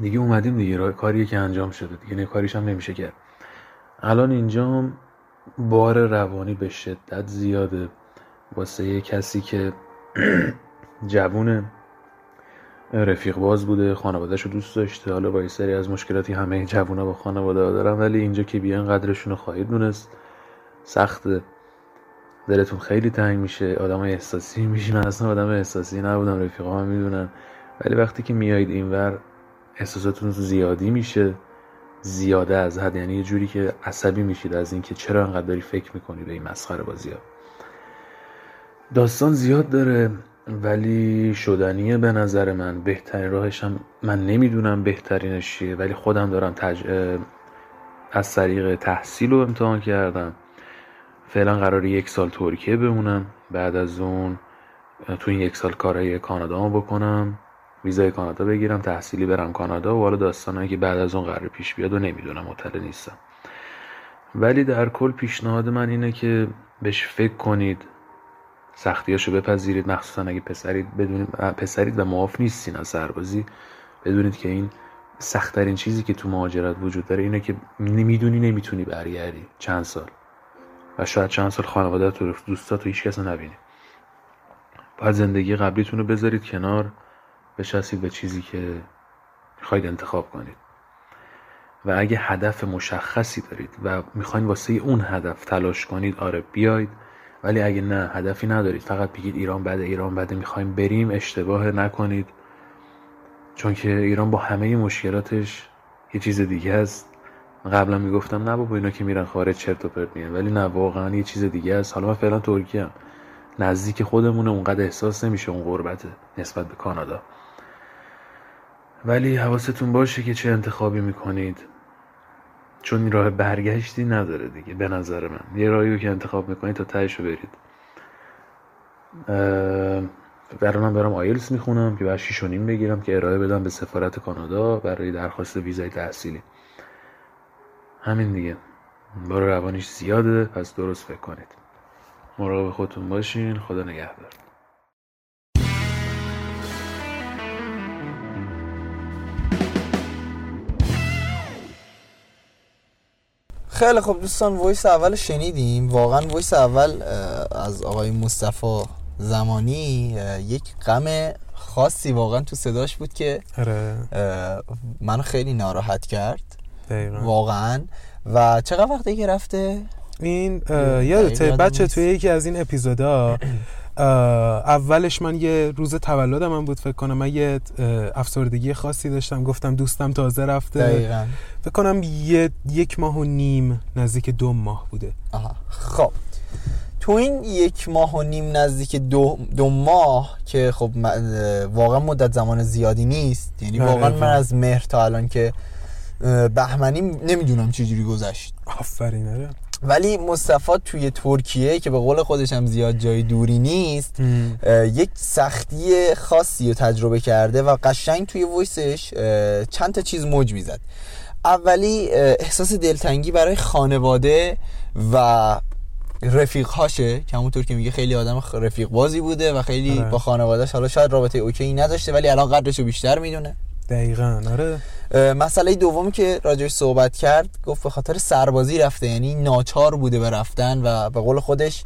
دیگه اومدیم دیگه. راه کاریه که انجام شده. دیگه کاریش هم نمیشه کرد. الان اینجام بار روانی به شدت زیاده. واسه یه کسی که جوونه رفیق باز بوده خانوادهش رو دوست داشته. حالا با سری از مشکلاتی همه جوونا با خانواده ها دارن ولی اینجا که بیان قدرشون رو خواهید دونست. سخته. دلتون خیلی تنگ میشه. آدم احساسی میشین اصلا آدم احساسی نبودم. رفیقا هم می‌دونن. ولی وقتی که میایید اینور احساساتون زیادی میشه. زیاده از حد. یعنی یه جوری که عصبی میشید از اینکه چرا انقدر داری فکر می‌کنی به این مسخره بازی ها. داستان زیاد داره ولی شدنیه به نظر من. بهترین راهش هم من نمی‌دونم بهترینش چیه ولی خودم دارم تج... از طریق تحصیل رو امتحان کردم. فعلا قرار یک سال ترکیه بمونم. بعد از اون تو این یک سال کارهای کانادا بکنم. ویزای کانادا بگیرم تحصیلی برم کانادا و حالا داستانهایی که بعد از اون قرار پیش بیاد و نمی‌دونم مطلع نیستم. ولی در کل پیشنهاد من اینه که بهش فکر کنید سختیاشو بپذیرید مخصوصا اگه پسرید بدونید پسرید و معاف نیستین از سربازی بدونید که این سختترین چیزی که تو مهاجرت وجود داره اینه که نمی‌دونی نمی‌تونی برگردی چند سال. و شاید چند سال خانواده تو دوستا تو هیچ کس نبینی. باید زندگی قبلیتون رو بذارید کنار. بچسبید به چیزی که می‌خواید انتخاب کنید. و اگه هدف مشخصی دارید و می‌خواین واسه اون هدف تلاش کنید آره بیاید ولی اگه نه هدفی ندارید. فقط بگید ایران بده ایران بده می‌خوایم بریم اشتباه نکنید. چون که ایران با همه مشکلاتش یه چیز دیگه است. قبلا می‌گفتم نه بابا اینا که میرن خارج چرت و پرت میگن. ولی نه واقعا یه چیز دیگه است. حالا من فعلا ترکیه هم نزدیک خودمونه اونقدر احساس نمیشه اون غربته نسبت به کانادا. ولی حواستون باشه که چه انتخابی می‌کنید. چون این راه برگشتی نداره دیگه به نظر من. یه راهی که انتخاب می‌کنید تا تهش رو برید. برای من برام آیلس می‌خونم که بعد شیش و نیم بگیرم که ارائه بدم به سفارت کانادا برای درخواست ویزای تحصیلی. همین دیگه. بار روانیش زیاده پس درست فکر کنید. مراقب خودتون باشین. خدا نگهدار. خیلی خب دوستان voice اول شنیدیم. واقعا voice اول از آقای مصطفی زمانی یک غم خاصی واقعا تو صداش بود که آره. منو خیلی ناراحت کرد. دقیقا. واقعا. و چقدر وقتی که رفته؟ این یادته بچه توی یکی از این اپیزودا اولش من یه روز تولد من بود فکر کنم من یه افسردگی خاصی داشتم. گفتم دوستم تازه رفته. دقیقا. فکر کنم یه یک ماه و نیم نزدیک دو ماه بوده. آها. خب. تو این یک ماه و نیم نزدیک دو, دو ماه که خب واقعا مدت زمان زیادی نیست. یعنی واقعا من از مهر تا الان که بهمنی نمی‌دونم چجوری گذشت. آفرین آره. ولی مصطفی توی ترکیه که به قول خودش هم زیاد جای دوری نیست یک سختی خاصی رو تجربه کرده و قشنگ توی ویسش چند تا چیز موج می‌زد. اولی احساس دلتنگی برای خانواده و رفیق هاشه که همونطور که میگه خیلی آدم رفیق بازی بوده و خیلی آره. با خانوادهش حالا شاید رابطه اوکی نداشته ولی الان قدرشو بیشتر می‌دونه. دقیقا آره. مسئله دومی که راجعش صحبت کرد گفت به خاطر سربازی رفته یعنی ناچار بوده به رفتن و به قول خودش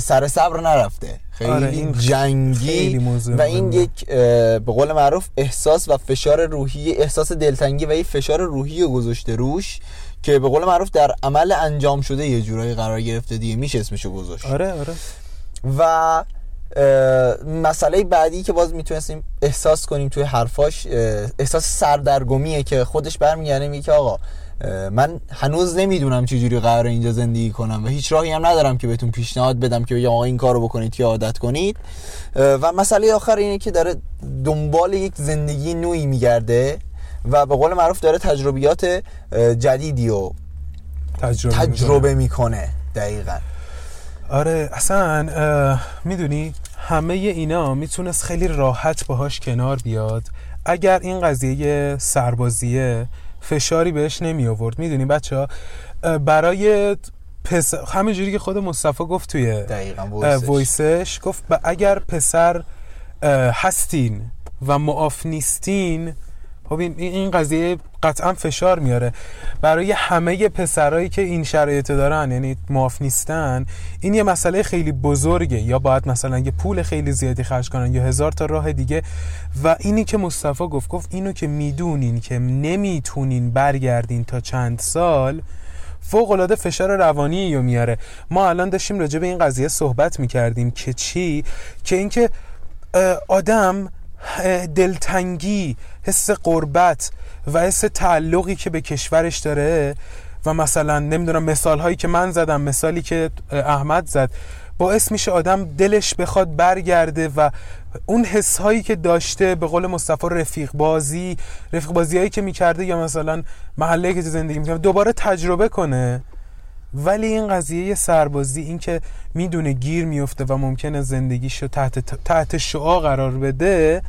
سر صبر نرفته. خیلی آره، این جنگی خیلی و این مهمه. یک به قول معروف احساس و فشار روحی احساس دلتنگی و یک فشار روحی رو گذاشته روش که به قول معروف در عمل انجام شده یه جورایی قرار گرفته دیگه میشه اسمشو گذاشت. آره آره. و مسئله بعدی که باز می‌تونستیم احساس کنیم توی حرفاش احساس سردرگمیه که خودش برمیگرده میگه که آقا من هنوز نمی‌دونم چجوری قرار اینجا زندگی کنم و هیچ راهی هم ندارم که بهتون پیشنهاد بدم که بگم آقا این کارو بکنید که عادت کنید. و مسئله آخر اینه که داره دنبال یک زندگی نوعی میگرده و به قول معروف داره تجربیات جدیدی و تجربه, تجربه می‌کنه دقیقا. آره اصلا می‌دونی همه اینا می‌تونست خیلی راحت باهاش کنار بیاد. اگر این قضیه سربازیه فشاری بهش نمی آورد. می‌دونی بچه ها برای پس... همه جوری که خود مصطفی گفت توی دقیقا ویسش گفت اگر پسر هستین و معاف نیستین خب این این قضیه قطعا فشار میاره. برای همه پسرایی که این شرایط دارن یعنی معاف نیستن این یه مسئله خیلی بزرگه. یا باید مثلا یه پول خیلی زیادی خرج کنن یا هزار تا راه دیگه. و اینی که مصطفی گفت گفت اینو که می‌دونین که نمی‌تونین برگردین تا چند سال فوق العاده فشار روانی رو میاره. ما الان داشتیم راجع به این قضیه صحبت می‌کردیم که چی؟ که اینکه آدم دلتنگی حس قربت و حس تعلقی که به کشورش داره و مثلا نمی‌دونم مثال هایی که من زدم مثالی که احمد زد باعث میشه آدم دلش بخواد برگرده و اون حس هایی که داشته به قول مصطفی رفیق بازی رفیق بازی هایی که می‌کرده یا مثلا محله که زندگی می‌کنه دوباره تجربه کنه. ولی این قضیه سربازی این که می‌دونه گیر میفته و ممکنه زندگیشو تحت, تحت شعا قرار بده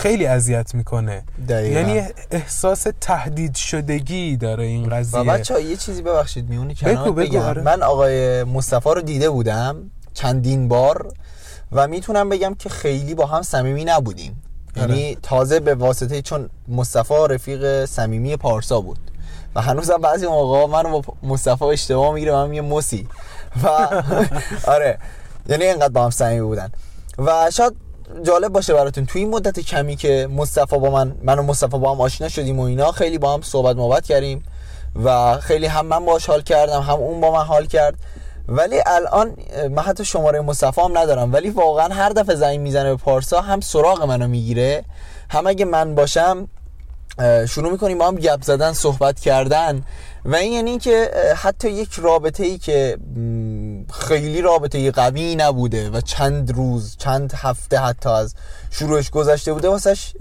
خیلی اذیت می‌کنه. دقیقا. یعنی احساس تهدید شدگی داره این قضیه. و بچه یه چیزی ببخشید میونی کنار. بگو بگو بگم آره. من آقای مصطفی رو دیده بودم چندین بار و می‌تونم بگم که خیلی با هم صمیمی نبودیم. یعنی آره. تازه به واسطه چون مصطفی رفیق صمیمی پارسا بود. و هنوزم بعضی موقع من با مصطفی اشتباه می‌گیره من یه موسی. و آره. یعنی اینقدر با هم صمیمی بودن. و شاید جالب باشه براتون. توی این مدت کمی که مصطفی با من من و مصطفی با هم آشنا شدیم و اینا خیلی با هم صحبت محبت کردیم و خیلی هم من باش حال کردم هم اون با من حال کرد. ولی الان من حتی شماره مصطفی هم ندارم ولی واقعا هر دفعه زنگ می‌زنه به پارسا هم سراغ منو می‌گیره. هم اگه من باشم شروع می‌کنیم با هم گپ زدن صحبت کردن. و این یعنی که حتی یک رابطه ای که خیلی رابطه قوی نبوده و چند روز چند هفته حتی از شروعش گذشته بوده واسش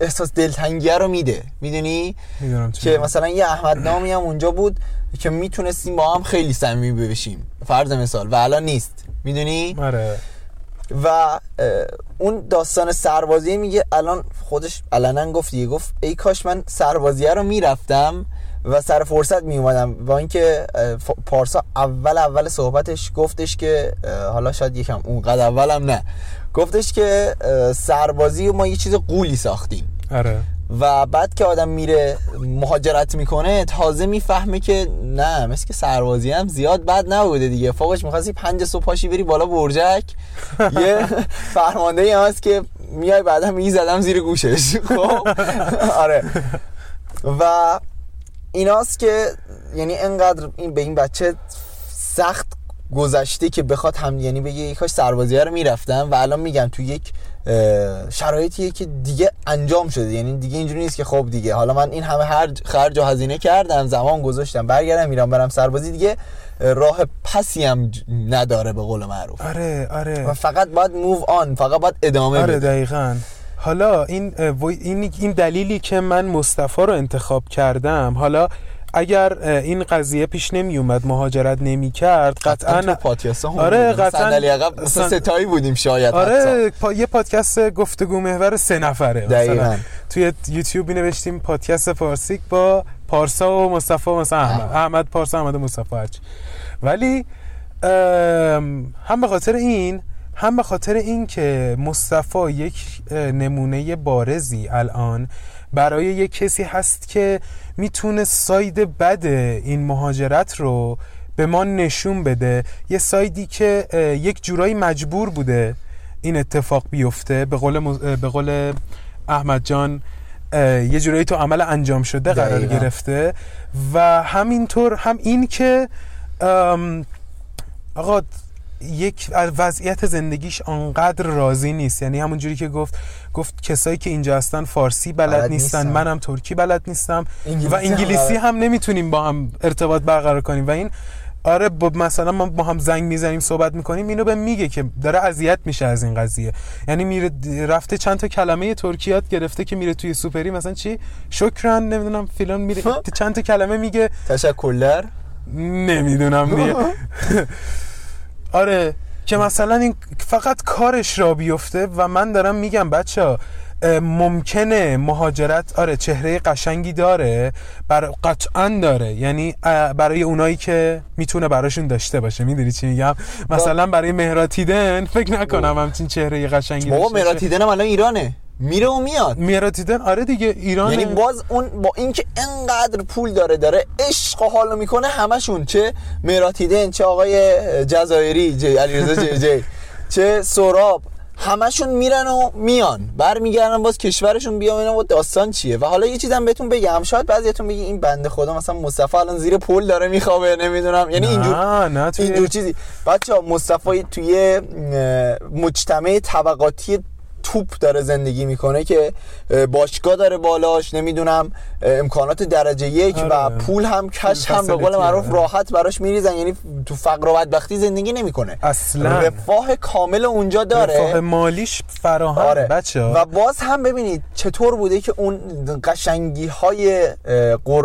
احساس دلتنگیه رو میده. می‌دونی؟ که مثلا یه احمد نامی هم اونجا بود که می‌تونستیم با هم خیلی صمیمی بشیم. فرض مثال. و الان نیست. می‌دونی؟ آره. و اون داستان سربازی میگه الان خودش علنا گفت گفت ای کاش من سربازیه رو می‌رفتم و سر فرصت می اومدم. با اینکه پارسا اول اول صحبتش گفتش که حالا شاید یکم اونقدر اولم نه. گفتش که سربازی و ما یه چیز قولی ساختیم. آره. و بعد که آدم میره مهاجرت می‌کنه تازه می‌فهمه که نه مثل که سربازی هم زیاد بد نبوده دیگه. فوقش می‌خواستی پنج صبح پاشی بری بالا برجک. یه فرمانده هم هست که میای بعدا می‌زدم زیر گوشش. خب؟ آره. و ایناست که یعنی انقدر این به این بچه سخت گذشته که بخواد هم یعنی بگه یکاش سربازی رو می‌رفتم و الان میگم تو یک شرایطیه که دیگه انجام شده. یعنی دیگه اینجوری نیست که خب دیگه. حالا من این همه هر خرج و هزینه کردم زمان گذاشتم برگردم میرم برم سربازی دیگه راه پسی هم نداره به قول معروف. آره آره. و فقط باید موو آن فقط باید ادامه آره بده. دقیقا. حالا این این این دلیلی که من مصطفی رو انتخاب کردم حالا اگر این قضیه پیش نمی اومد مهاجرت نمی کرد قطعا تو پادکست هم آره قطعا مثلا ستایی بودیم شاید آره پا... یه پادکست گفتگو محور سه نفره دقیقاً. توی یوتیوب نوشتیم پادکست پارسیک با پارسا و مصطفی مثلا احمد. احمد. پارسا احمد مصطفی ولی هم به خاطر این هم به خاطر این که مصطفی یک نمونه بارزی الان برای یک کسی هست که می‌تونه ساید بد این مهاجرت رو به ما نشون بده یه سایدی که یک جورایی مجبور بوده این اتفاق بیفته. به قول, مز... به قول احمد جان یه جورایی تو عمل انجام شده قرار گرفته و همینطور هم این که آقا یک وضعیت زندگیش آنقدر راضی نیست. یعنی همون جوری که گفت گفت کسایی که اینجا هستن فارسی بلد, نیستن. نیستن. منم ترکی بلد نیستم. و انگلیسی هم نمی‌تونیم با هم ارتباط برقرار کنیم. و این آره با مثلا ما با هم زنگ می‌زنیم صحبت می‌کنیم اینو به میگه که داره اذیت میشه از این قضیه. یعنی میره رفته چند تا کلمه ترکیات گرفته که میره توی سوپری مثلا چی؟ شکران نمی‌دونم فلان میره چند تا کلمه میگه. تشکر نمی‌دونم دیگه آره که مثلا این فقط کارش را بیفته و من دارم میگم بچه ممکنه مهاجرت آره چهره قشنگی داره بر قطعا داره. یعنی برای اونایی که می‌تونه براشون داشته باشه. می‌دونی چی میگم؟ مثلا برای مهراتیدن فکر نکنم همچین چهره قشنگی بابا مهراتیدن هم الان ایرانه. میره و میاد. میراتیدن آره دیگه ایران یعنی باز اون با اینکه انقدر پول داره داره عشق و حالو می‌کنه همشون چه میراتیدن چه آقای جزایری جی علیرضا جی جی چه سوراب همشون میرن و میان. برمیگردن باز کشورشون بیان و داستان چیه؟ و حالا یه چیزم بهتون بگم شاید بعضیتون بگی این بنده خدا مثلا مصطفی الان زیر پل داره میخوابه نمی‌دونم. یعنی اینجور نه توی... اینجور چیزی. بچه مصطفی توی مجتمع طبقاتی توپ داره زندگی می‌کنه که باشگاه داره بالاش نمی‌دونم امکانات درجه یک و آره. پول هم کش هم به قول معروف راحت براش میریزن. یعنی تو فقر و بدبختی زندگی نمی‌کنه. اصلا. رفاه کامل اونجا داره. رفاه مالیش فراهم آره. بچه و باز هم ببینید چطور بوده که اون قشنگی های قر...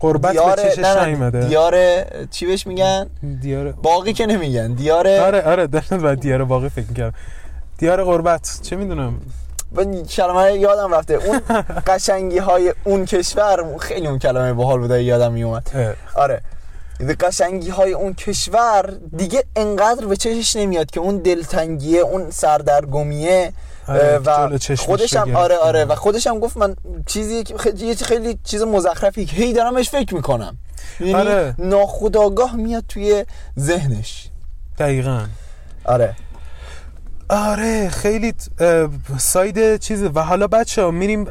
قربت دیار به چشش نیومده. دیار چی بهش میگن؟ دیار باقی که نمیگن. دیار آره آره دقیقاً بعد دیار باقی فکر می‌کردم. دیار غربت. چه می‌دونم؟ کلمه یادم رفته. اون قشنگی های اون کشور خیلی اون کلمه باحال بوده یادم میومد. آره. قشنگی های اون کشور دیگه انقدر به چشش نمیاد که اون دلتنگیه اون سردرگمیه آره، و خودشم آره آره. و خودشم گفت من چیزی خیلی, خیلی چیز مزخرفی که هی دارم بهش فکر می‌کنم. یعنی آره. ناخداگاه میاد توی ذهنش. دقیقا. آره. آره خیلی ساید چیزه و حالا بچه ها میریم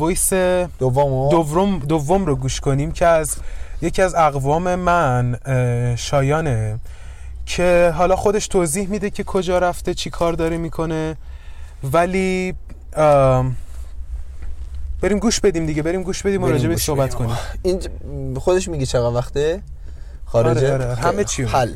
ویس دوم دوم دوم رو گوش کنیم که از یکی از اقوام من شایانه که حالا خودش توضیح میده که کجا رفته چی کار داره می‌کنه. ولی بریم گوش بدیم دیگه بریم گوش بدیم و راجع صحبت کنیم. این خودش میگه چقدر وقته؟ خارجه؟ آره آره. همه چی حل.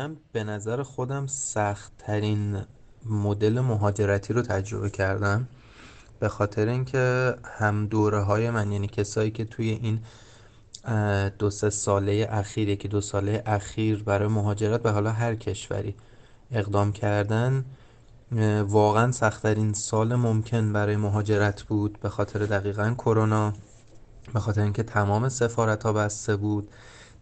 من به نظر خودم سخت ترین مدل مهاجرتی رو تجربه کردم. به خاطر اینکه هم دوره های من یعنی کسایی که توی این دو سه ساله اخیر که دو ساله اخیر برای مهاجرت به حالا هر کشوری اقدام کردن واقعا سختترین سال ممکن برای مهاجرت بود. به خاطر دقیقا کرونا به خاطر اینکه تمام سفارت ها بسته بود.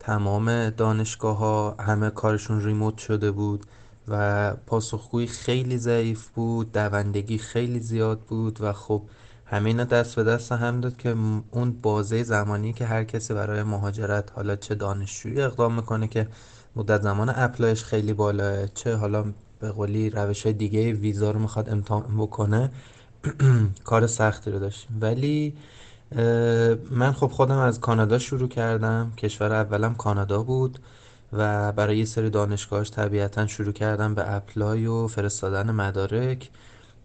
تمام دانشگاه ها همه کارشون ریموت شده بود و پاسخگویی خیلی ضعیف بود دوندگی خیلی زیاد بود و خب همه اینا دست به دست هم داد که اون بازه زمانی که هر کسی برای مهاجرت حالا چه دانشجویی اقدام می‌کنه که مدت زمان apply ش خیلی بالاه چه حالا به قولی روش های دیگه ویزا رو می‌خواد امتحان بکنه کار سختی رو داشتیم ولی من خب خودم از کانادا شروع کردم. کشور اولم کانادا بود و برای یه سری دانشگاهش طبیعتا شروع کردم به apply و فرستادن مدارک.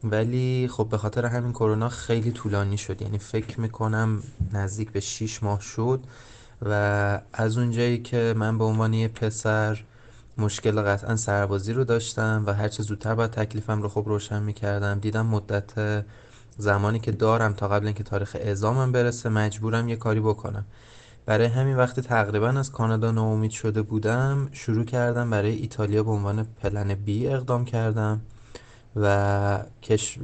ولی خب به خاطر همین کرونا خیلی طولانی شد. یعنی فکر می‌کنم نزدیک به 6 ماه شد و از اونجایی که من به عنوان یه پسر مشکل قطعا سربازی رو داشتم و هرچه زودتر باید تکلیفم رو خب روشن می‌کردم دیدم مدت زمانی که دارم تا قبل اینکه تاریخ اعزامم برسه مجبورم یه کاری بکنم. برای همین وقتی تقریبا از کانادا ناامید شده بودم شروع کردم برای ایتالیا به عنوان پلن بی اقدام کردم و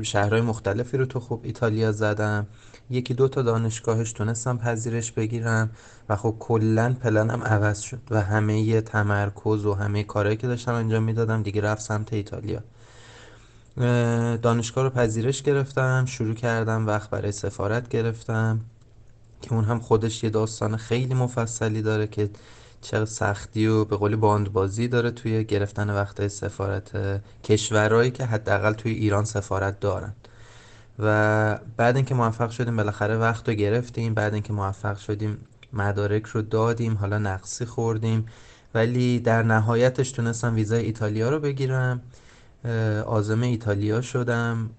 شهرهای مختلفی رو تو خوب ایتالیا زدم. یکی دو تا دانشگاهش تونستم پذیرش بگیرم و خب کلا پلنم عوض شد و همه تمرکز و همه کارهایی که داشتم انجام می‌دادم دیگه رفت سمت ایتالیا. دانشگاه رو پذیرش گرفتم شروع کردم وقت برای سفارت گرفتم که اون هم خودش یه داستان خیلی مفصلی داره که چه سختی و به قولی باندبازی داره توی گرفتن وقت سفارت کشورهایی که حداقل توی ایران سفارت دارن. و بعد اینکه موفق شدیم بالاخره وقت رو گرفتیم بعد اینکه موفق شدیم مدارک رو دادیم حالا نقصی خوردیم. ولی در نهایتش تونستم ویزای ایتالیا رو بگیرم. آزم ایتالیا شدم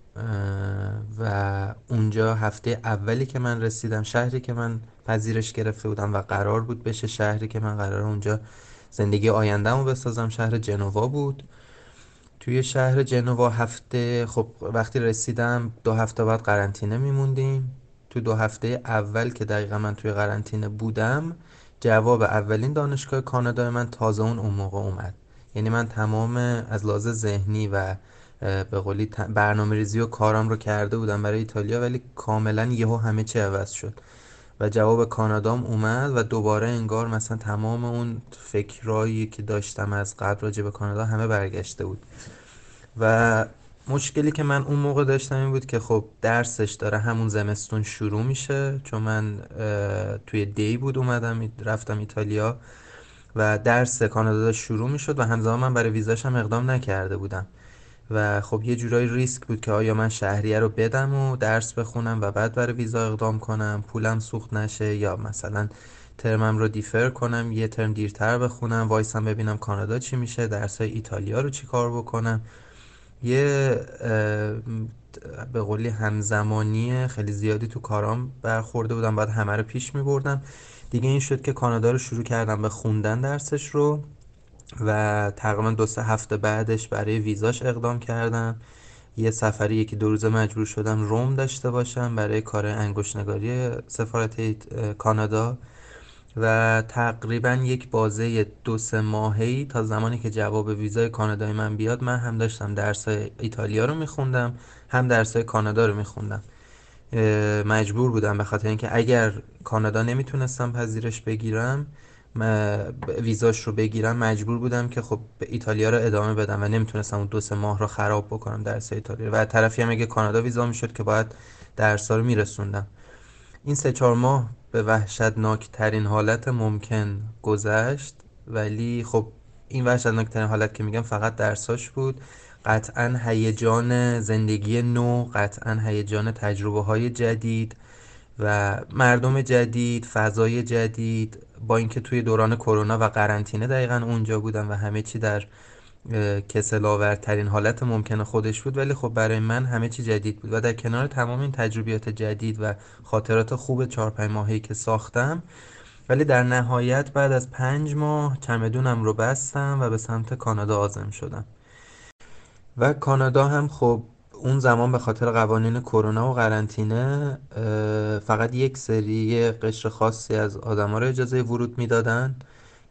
و اونجا هفته اولی که من رسیدم شهری که من پذیرش گرفته بودم و قرار بود بشه شهری که من قرار اونجا زندگی آیندهمو بسازم شهر جنوا بود. توی شهر جنوا هفته خب وقتی رسیدم دو هفته بعد قرنطینه میموندیم. تو دو هفته اول که دقیقا من توی قرنطینه بودم جواب اولین دانشگاه کانادا من تازه اون اون موقع اومد. یعنی من تمام از لحاظ ذهنی و به قولی برنامه ریزی و کارم رو کرده بودم برای ایتالیا ولی کاملا یهو همه چی عوض شد و جواب کانادام اومد و دوباره انگار مثلا تمام اون فکرایی که داشتم از قبل راجع به کانادا همه برگشته بود. و مشکلی که من اون موقع داشتم این بود که خب درسش داره همون زمستون شروع میشه چون من توی دی بود اومدم رفتم ایتالیا. و درس کانادا شروع می‌شد و همزمان من برای ویزاش هم اقدام نکرده بودم. و خب یه جورایی ریسک بود که آیا من شهریه رو بدم و درس بخونم و بعد برای ویزا اقدام کنم پولم سوخت نشه یا مثلا ترمم رو دیفر کنم یه ترم دیرتر بخونم وایسم ببینم کانادا چی میشه درس های ایتالیا رو چی کار بکنم. یه به قولی همزمانی خیلی زیادی تو کارام برخورده بودم بعد همه رو پیش می بردم دیگه این شد که کانادا رو شروع کردم به خوندن درسش رو و تقریبا دو سه هفته بعدش برای ویزاش اقدام کردم. یه سفری یکی دو روزه مجبور شدم روم داشته باشم برای کار انگشتنگاری سفارت کانادا و تقریبا یک بازه دو سه ماهی تا زمانی که جواب ویزای کانادای من بیاد من هم داشتم درس ایتالیا رو میخوندم هم درس کانادا رو میخوندم. مجبور بودم به خاطر اینکه اگر کانادا نمی‌تونستم پذیرش بگیرم ویزاش رو بگیرم مجبور بودم که خب به ایتالیا رو ادامه بدم و نمی‌تونستم اون دو سه ماه رو خراب بکنم درس ایتالیا و طرفی هم اگه کانادا ویزا می‌شد که باید درس رو میرسوندم. این سه چهار ماه به وحشتناک ترین حالت ممکن گذشت. ولی خب این وحشتناک ترین حالت که میگم فقط درساش بود. قطعا هیجان زندگی نو قطعا هیجان تجربه های جدید و مردم جدید فضای جدید با اینکه توی دوران کرونا و قرنطینه دقیقا اونجا بودم و همه چی در کسل ترین حالت ممکن خودش بود ولی خب برای من همه چی جدید بود و در کنار تمام این تجربیات جدید و خاطرات خوب چهار پنج ماهی که ساختم ولی در نهایت بعد از پنج ماه چمدونم رو بستم و به سمت کانادا آزم شدم. و کانادا هم خب اون زمان به خاطر قوانین کرونا و قرنطینه فقط یک سری قشر خاصی از آدما رو اجازه ورود می‌دادن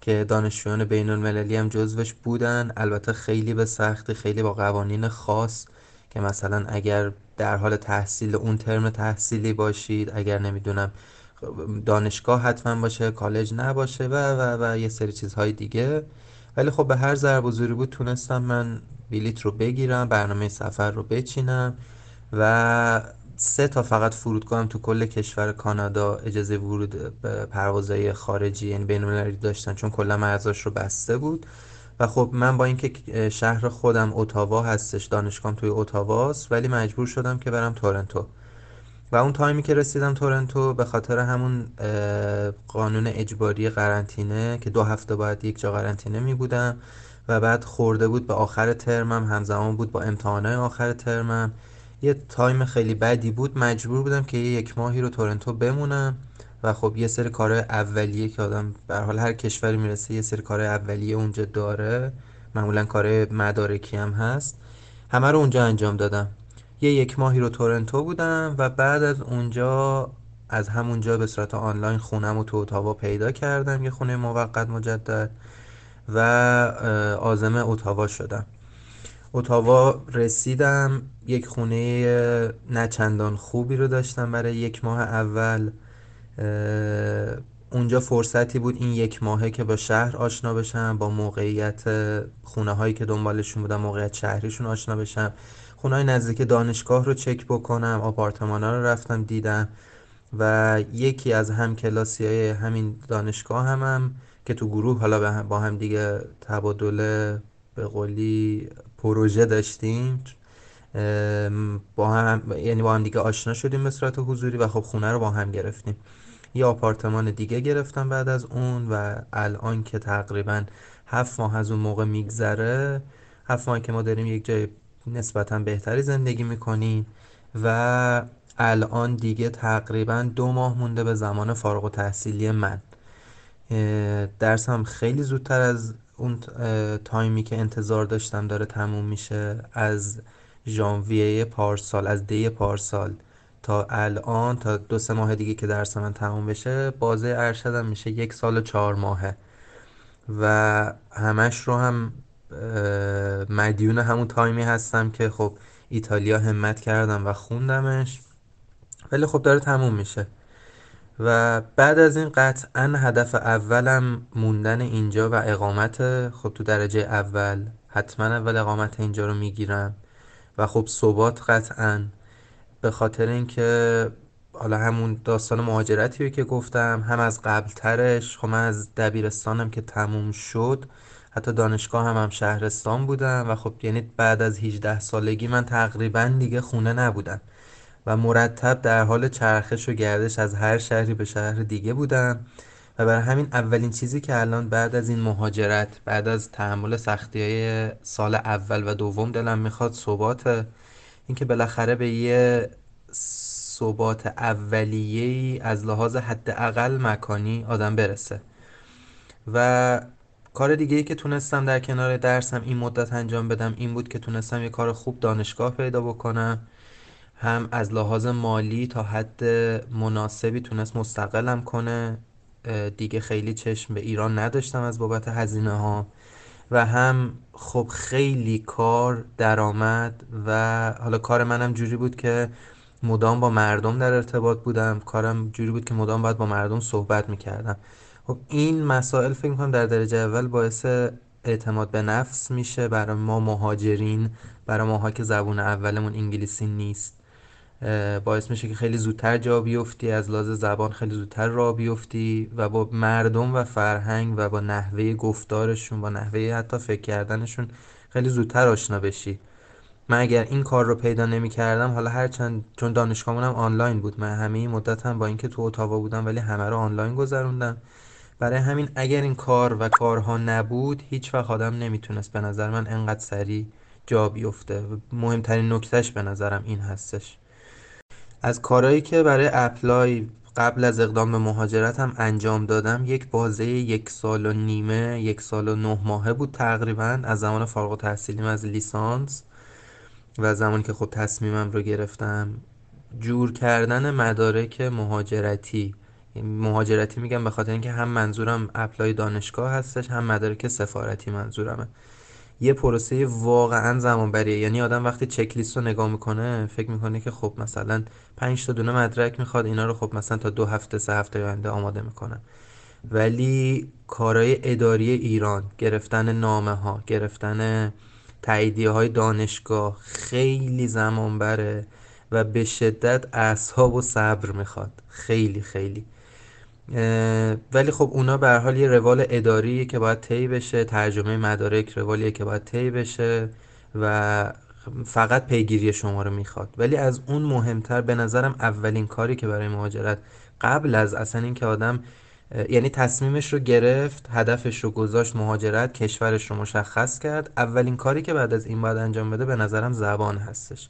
که دانشجویان بین المللی هم جزوش بودن. البته خیلی به سختی خیلی با قوانین خاص که مثلا اگر در حال تحصیل اون ترم تحصیلی باشید اگر نمی‌دونم دانشگاه حتما باشه کالج نباشه و و و یه سری چیزهای دیگه. ولی خب به هر ضرب و زوری بود تونستم من بلیت رو بگیرم برنامه سفر رو بچینم و سه تا فقط فرودگاه هم تو کل کشور کانادا اجازه ورود پروازهای خارجی یعنی بین داشتن چون کلا مرزاش رو بسته بود. و خب من با اینکه شهر خودم اتاوا هستش دانشگاهم توی اتاواست ولی مجبور شدم که برم تورنتو. و اون time ی که رسیدم تورنتو به خاطر همون قانون اجباری قرنطینه که دو هفته باید یک جا قرنطینه می بودم و بعد خورده بود به آخر ترمم همزمان بود با امتحانای آخر ترمم یه time خیلی بدی بود. مجبور بودم که یه یک ماهی رو تورنتو بمونم و خب یه سری کارهای اولیه که آدم به حال هر کشوری می‌رسه یه سری کارهای اولیه اونجا داره. معمولا کار مدارکی هم هست. همه رو اونجا انجام دادم. یه یک ماهی رو تورنتو بودم و بعد از اونجا از همونجا به صورت آنلاین خونم و تو اتاوا پیدا کردم. یه خونه موقت مجدد. و آزم اتاوا شدم. اتاوا رسیدم یک خونه نچندان خوبی رو داشتم برای یک ماه اول. اونجا فرصتی بود این یک ماهه که با شهر آشنا بشم با موقعیت خونه هایی که دنبالشون بودم موقعیت شهریشون آشنا بشم. خونه های نزدیک دانشگاه رو چک بکنم آپارتمان ها رو رفتم دیدم. و یکی از هم کلاسی های همین دانشگاه هم, هم که تو گروه حالا با هم دیگه تبادل به قولی پروژه داشتیم. با هم یعنی با هم دیگه آشنا شدیم به صورت حضوری و خب خونه رو با هم گرفتیم. یه آپارتمان دیگه گرفتم بعد از اون و الان که تقریبا هفت ماه از اون موقع میگذره هفت ماه که ما داریم یک جای نسبتا بهتری زندگی می‌کنیم و الان دیگه تقریبا دو ماه مونده به زمان فارغ و تحصیلی من. درسم خیلی زودتر از اون تایمی که انتظار داشتم داره تموم میشه از ژانویه پارسال از دی پارسال تا الان تا دو سه ماه دیگه که درس من تموم بشه بازه ارشدم میشه یک سال و چهار ماهه. و همش رو هم مدیون همون تایمی هستم که خب ایتالیا همت کردم و خوندمش. ولی خب داره تموم میشه. و بعد از این قطعا هدف اولم موندن اینجا و اقامت خب تو درجه اول حتما اول اقامت اینجا رو می‌گیرم. و خب ثبات قطعا به خاطر اینکه حالا همون داستان مهاجرتی که گفتم هم از قبل ترش خب من از دبیرستانم که تموم شد حتی دانشگاه هم هم شهرستان بودم و خب یعنی بعد از 18 سالگی من تقریبا دیگه خونه نبودم. و مرتب در حال چرخش و گردش از هر شهری به شهر دیگه بودم و برای همین اولین چیزی که الان بعد از این مهاجرت بعد از تحمل سختی های سال اول و دوم دلم می‌خواد ثبات اینکه بالاخره به یه ثبات اولیه از لحاظ حداقل مکانی آدم برسه. و کار دیگه ای که تونستم در کنار درسم این مدت انجام بدم این بود که تونستم یه کار خوب دانشگاه پیدا بکنم. هم از لحاظ مالی تا حد مناسبی تونست مستقلم کنه. دیگه خیلی چشم به ایران نداشتم از بابت هزینه ها و هم خب خیلی کار درآمد و حالا کار منم جوری بود که مدام با مردم در ارتباط بودم. کارم جوری بود که مدام باید با مردم صحبت می‌کردم. خب این مسائل فکر می‌کنم در درجه اول باعث اعتماد به نفس میشه برای ما مهاجرین برای ماها که زبون اولمون انگلیسی نیست. باعث میشه که خیلی زودتر جا بیفتی از لحاظ زبان خیلی زودتر راه بیفتی و با مردم و فرهنگ و با نحوه گفتارشون با نحوه حتی فکر کردنشون خیلی زودتر آشنا بشی. من اگر این کار رو پیدا نمی کردم حالا هرچند چون دانشگاهمون هم آنلاین بود من همه این مدت هم با اینکه تو اتاوا بودم ولی همه رو آنلاین گذروندم. برای همین اگر این کار و کارها نبود هیچ وقت آدم نمی‌تونست به نظر من انقدر سریع جا بیفته. مهمترین نکتهش به نظرم این هستش. از کارهایی که برای اپلای قبل از اقدام به مهاجرت هم انجام دادم یک بازه یک سال و نیمه یک سال و نه ماهه بود تقریبا از زمان فارغ تحصیلیم از لیسانس و زمانی که خب تصمیمم رو گرفتم. جور کردن مدارک مهاجرتی. مهاجرتی میگم به خاطر اینکه هم منظورم اپلای دانشگاه هستش هم مدارک سفارتی منظورمه. یه پروسه واقعا زمان بریه یعنی آدم وقتی چک لیست رو نگاه می‌کنه فکر می‌کنه که خب مثلا 5 تا دونه مدرک می‌خواد اینا رو خب مثلا تا دو هفته سه هفته آینده آماده می‌کنه ولی کارهای اداری ایران گرفتن نامه ها گرفتن تاییدیه های دانشگاه خیلی زمان بره و به شدت اعصاب و صبر می‌خواد. خیلی خیلی. ولی خب اونا به حال یه روال اداری که باید طی بشه ترجمه مدارک روالیه که باید طی بشه و فقط پیگیری شما رو می‌خواد. ولی از اون مهمتر به نظرم اولین کاری که برای مهاجرت قبل از اصلا اینکه آدم یعنی تصمیمش رو گرفت هدفش رو گذاشت مهاجرت کشورش رو مشخص کرد اولین کاری که بعد از این باید انجام بده به نظرم زبان هستش.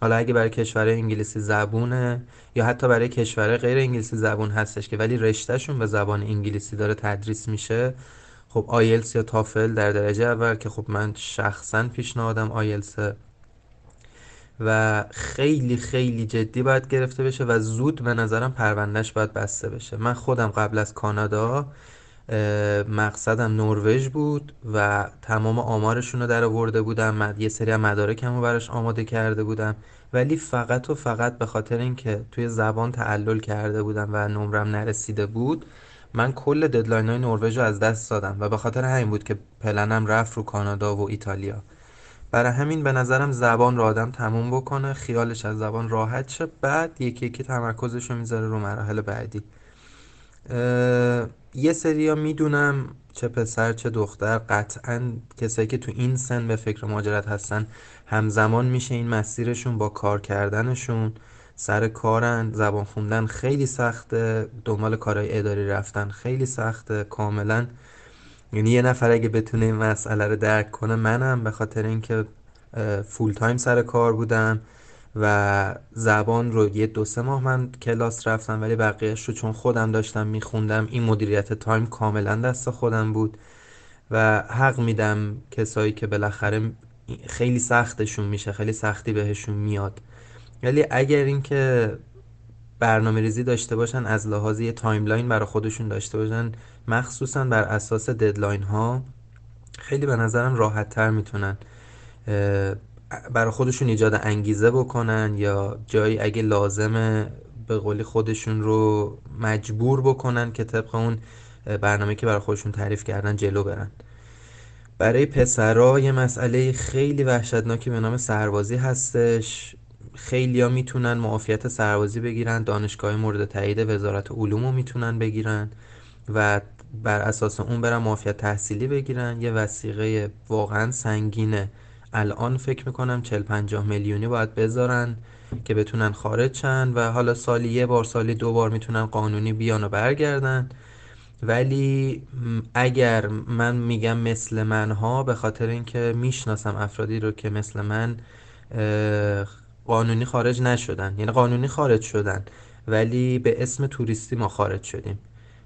حالا اگه برای کشور انگلیسی زبونه یا حتی برای کشور غیر انگلیسی زبون هستش که ولی رشتهشون به زبان انگلیسی داره تدریس میشه خب آیلس یا تافل در درجه اول که خب من شخصا پیشنهادم آیلس و خیلی خیلی جدی باید گرفته بشه و زود به نظرم پروندهش باید بسته بشه. من خودم قبل از کانادا مقصدم نروژ بود و تمام آمارشون رو در آورده بودم. یه سری مدارکم رو براش آماده کرده بودم. ولی فقط و فقط به خاطر اینکه توی زبان تعلل کرده بودم و نمرم نرسیده بود من کل ددلاین های نروژ رو از دست دادم و به خاطر همین بود که پلنم رفت رو کانادا و ایتالیا. برای همین به نظرم زبان رو آدم تموم بکنه خیالش از زبان راحت شه بعد یکی یکی تمرکزش رو می‌ذاره رو مراحل بعدی. یه سریا می‌دونم چه پسر چه دختر قطعا کسایی که تو این سن به فکر مهاجرت هستن همزمان میشه این مسیرشون با کار کردنشون. سر کارن زبان خوندن خیلی سخته دنبال کارهای اداری رفتن خیلی سخته کاملا. یعنی یه نفر اگه بتونه این مسئله رو درک کنه منم به خاطر اینکه full time سر کار بودم. و زبان رو یه دو سه ماه من کلاس رفتم ولی بقیهش رو چون خودم داشتم میخوندم این مدیریت time کاملا دست خودم بود و حق میدم کسایی که بالاخره خیلی سختشون میشه خیلی سختی بهشون میاد. ولی اگر اینکه برنامه ریزی داشته باشن از لحاظ یه timeline برای خودشون داشته باشن مخصوصا بر اساس deadline ها خیلی به نظرم راحت تر می‌تونن برای خودشون ایجاد انگیزه بکنن یا جایی اگه لازمه به قولی خودشون رو مجبور بکنن که طبق اون برنامه که برای خودشون تعریف کردن جلو برن. برای پسرا یه مسئله خیلی وحشتناکی به نام سربازی هستش. خیلی می‌تونن معافیت سربازی بگیرن دانشگاه مورد تایید وزارت علوم رو می‌تونن بگیرن و بر اساس اون برن معافیت تحصیلی بگیرن. یه وسیقه واقعا سنگینه. الان فکر می‌کنم 40 50 میلیونی باید بذارن که بتونن خارج شن و حالا سالی یه بار سالی دو بار می‌تونن قانونی بیان و برگردن. ولی اگر من میگم مثل من ها به خاطر اینکه می‌شناسم افرادی رو که مثل من قانونی خارج نشدن. یعنی قانونی خارج شدن. ولی به اسم توریستی ما خارج شدیم.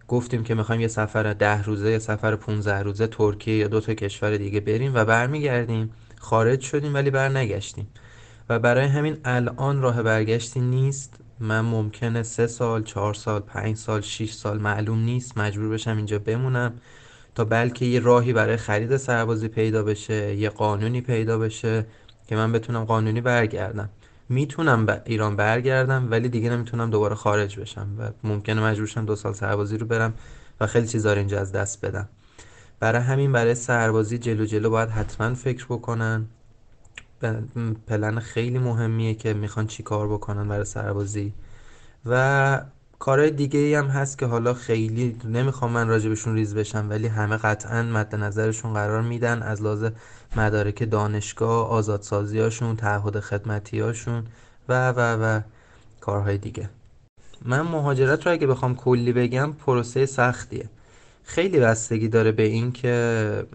گفتیم که می‌خوایم یه سفر ده روزه یه سفر 15 روزه ترکیه یا دو تا کشور دیگه بریم و برمیگردیم. خارج شدیم ولی بر نگشتیم و برای همین الان راه برگشتی نیست. من ممکنه سه سال چهار سال پنج سال شیش سال معلوم نیست. مجبور بشم اینجا بمونم. تا بلکه یه راهی برای خرید سربازی پیدا بشه یه قانونی پیدا بشه که من بتونم قانونی برگردم. می‌تونم به ایران برگردم ولی دیگه نمی‌تونم دوباره خارج بشم و ممکنه مجبور شم دو سال سربازی رو برم و خیلی چیزا رو اینجا از دست بدم. برای همین برای سربازی جلو جلو باید حتما فکر بکنن. پلن خیلی مهمیه که می‌خوان چی کار بکنن برای سربازی. و کارهای دیگه ای هم هست که حالا خیلی نمی‌خوام من راجبشون ریز بشم ولی همه قطعا مد نظرشون قرار میدن از لحاظ مدارک دانشگاه آزادسازی هاشون تعهد خدمتی هاشون و و و کارهای دیگه. من مهاجرت رو اگه بخوام کلی بگم پروسه سختیه. خیلی بستگی داره به این که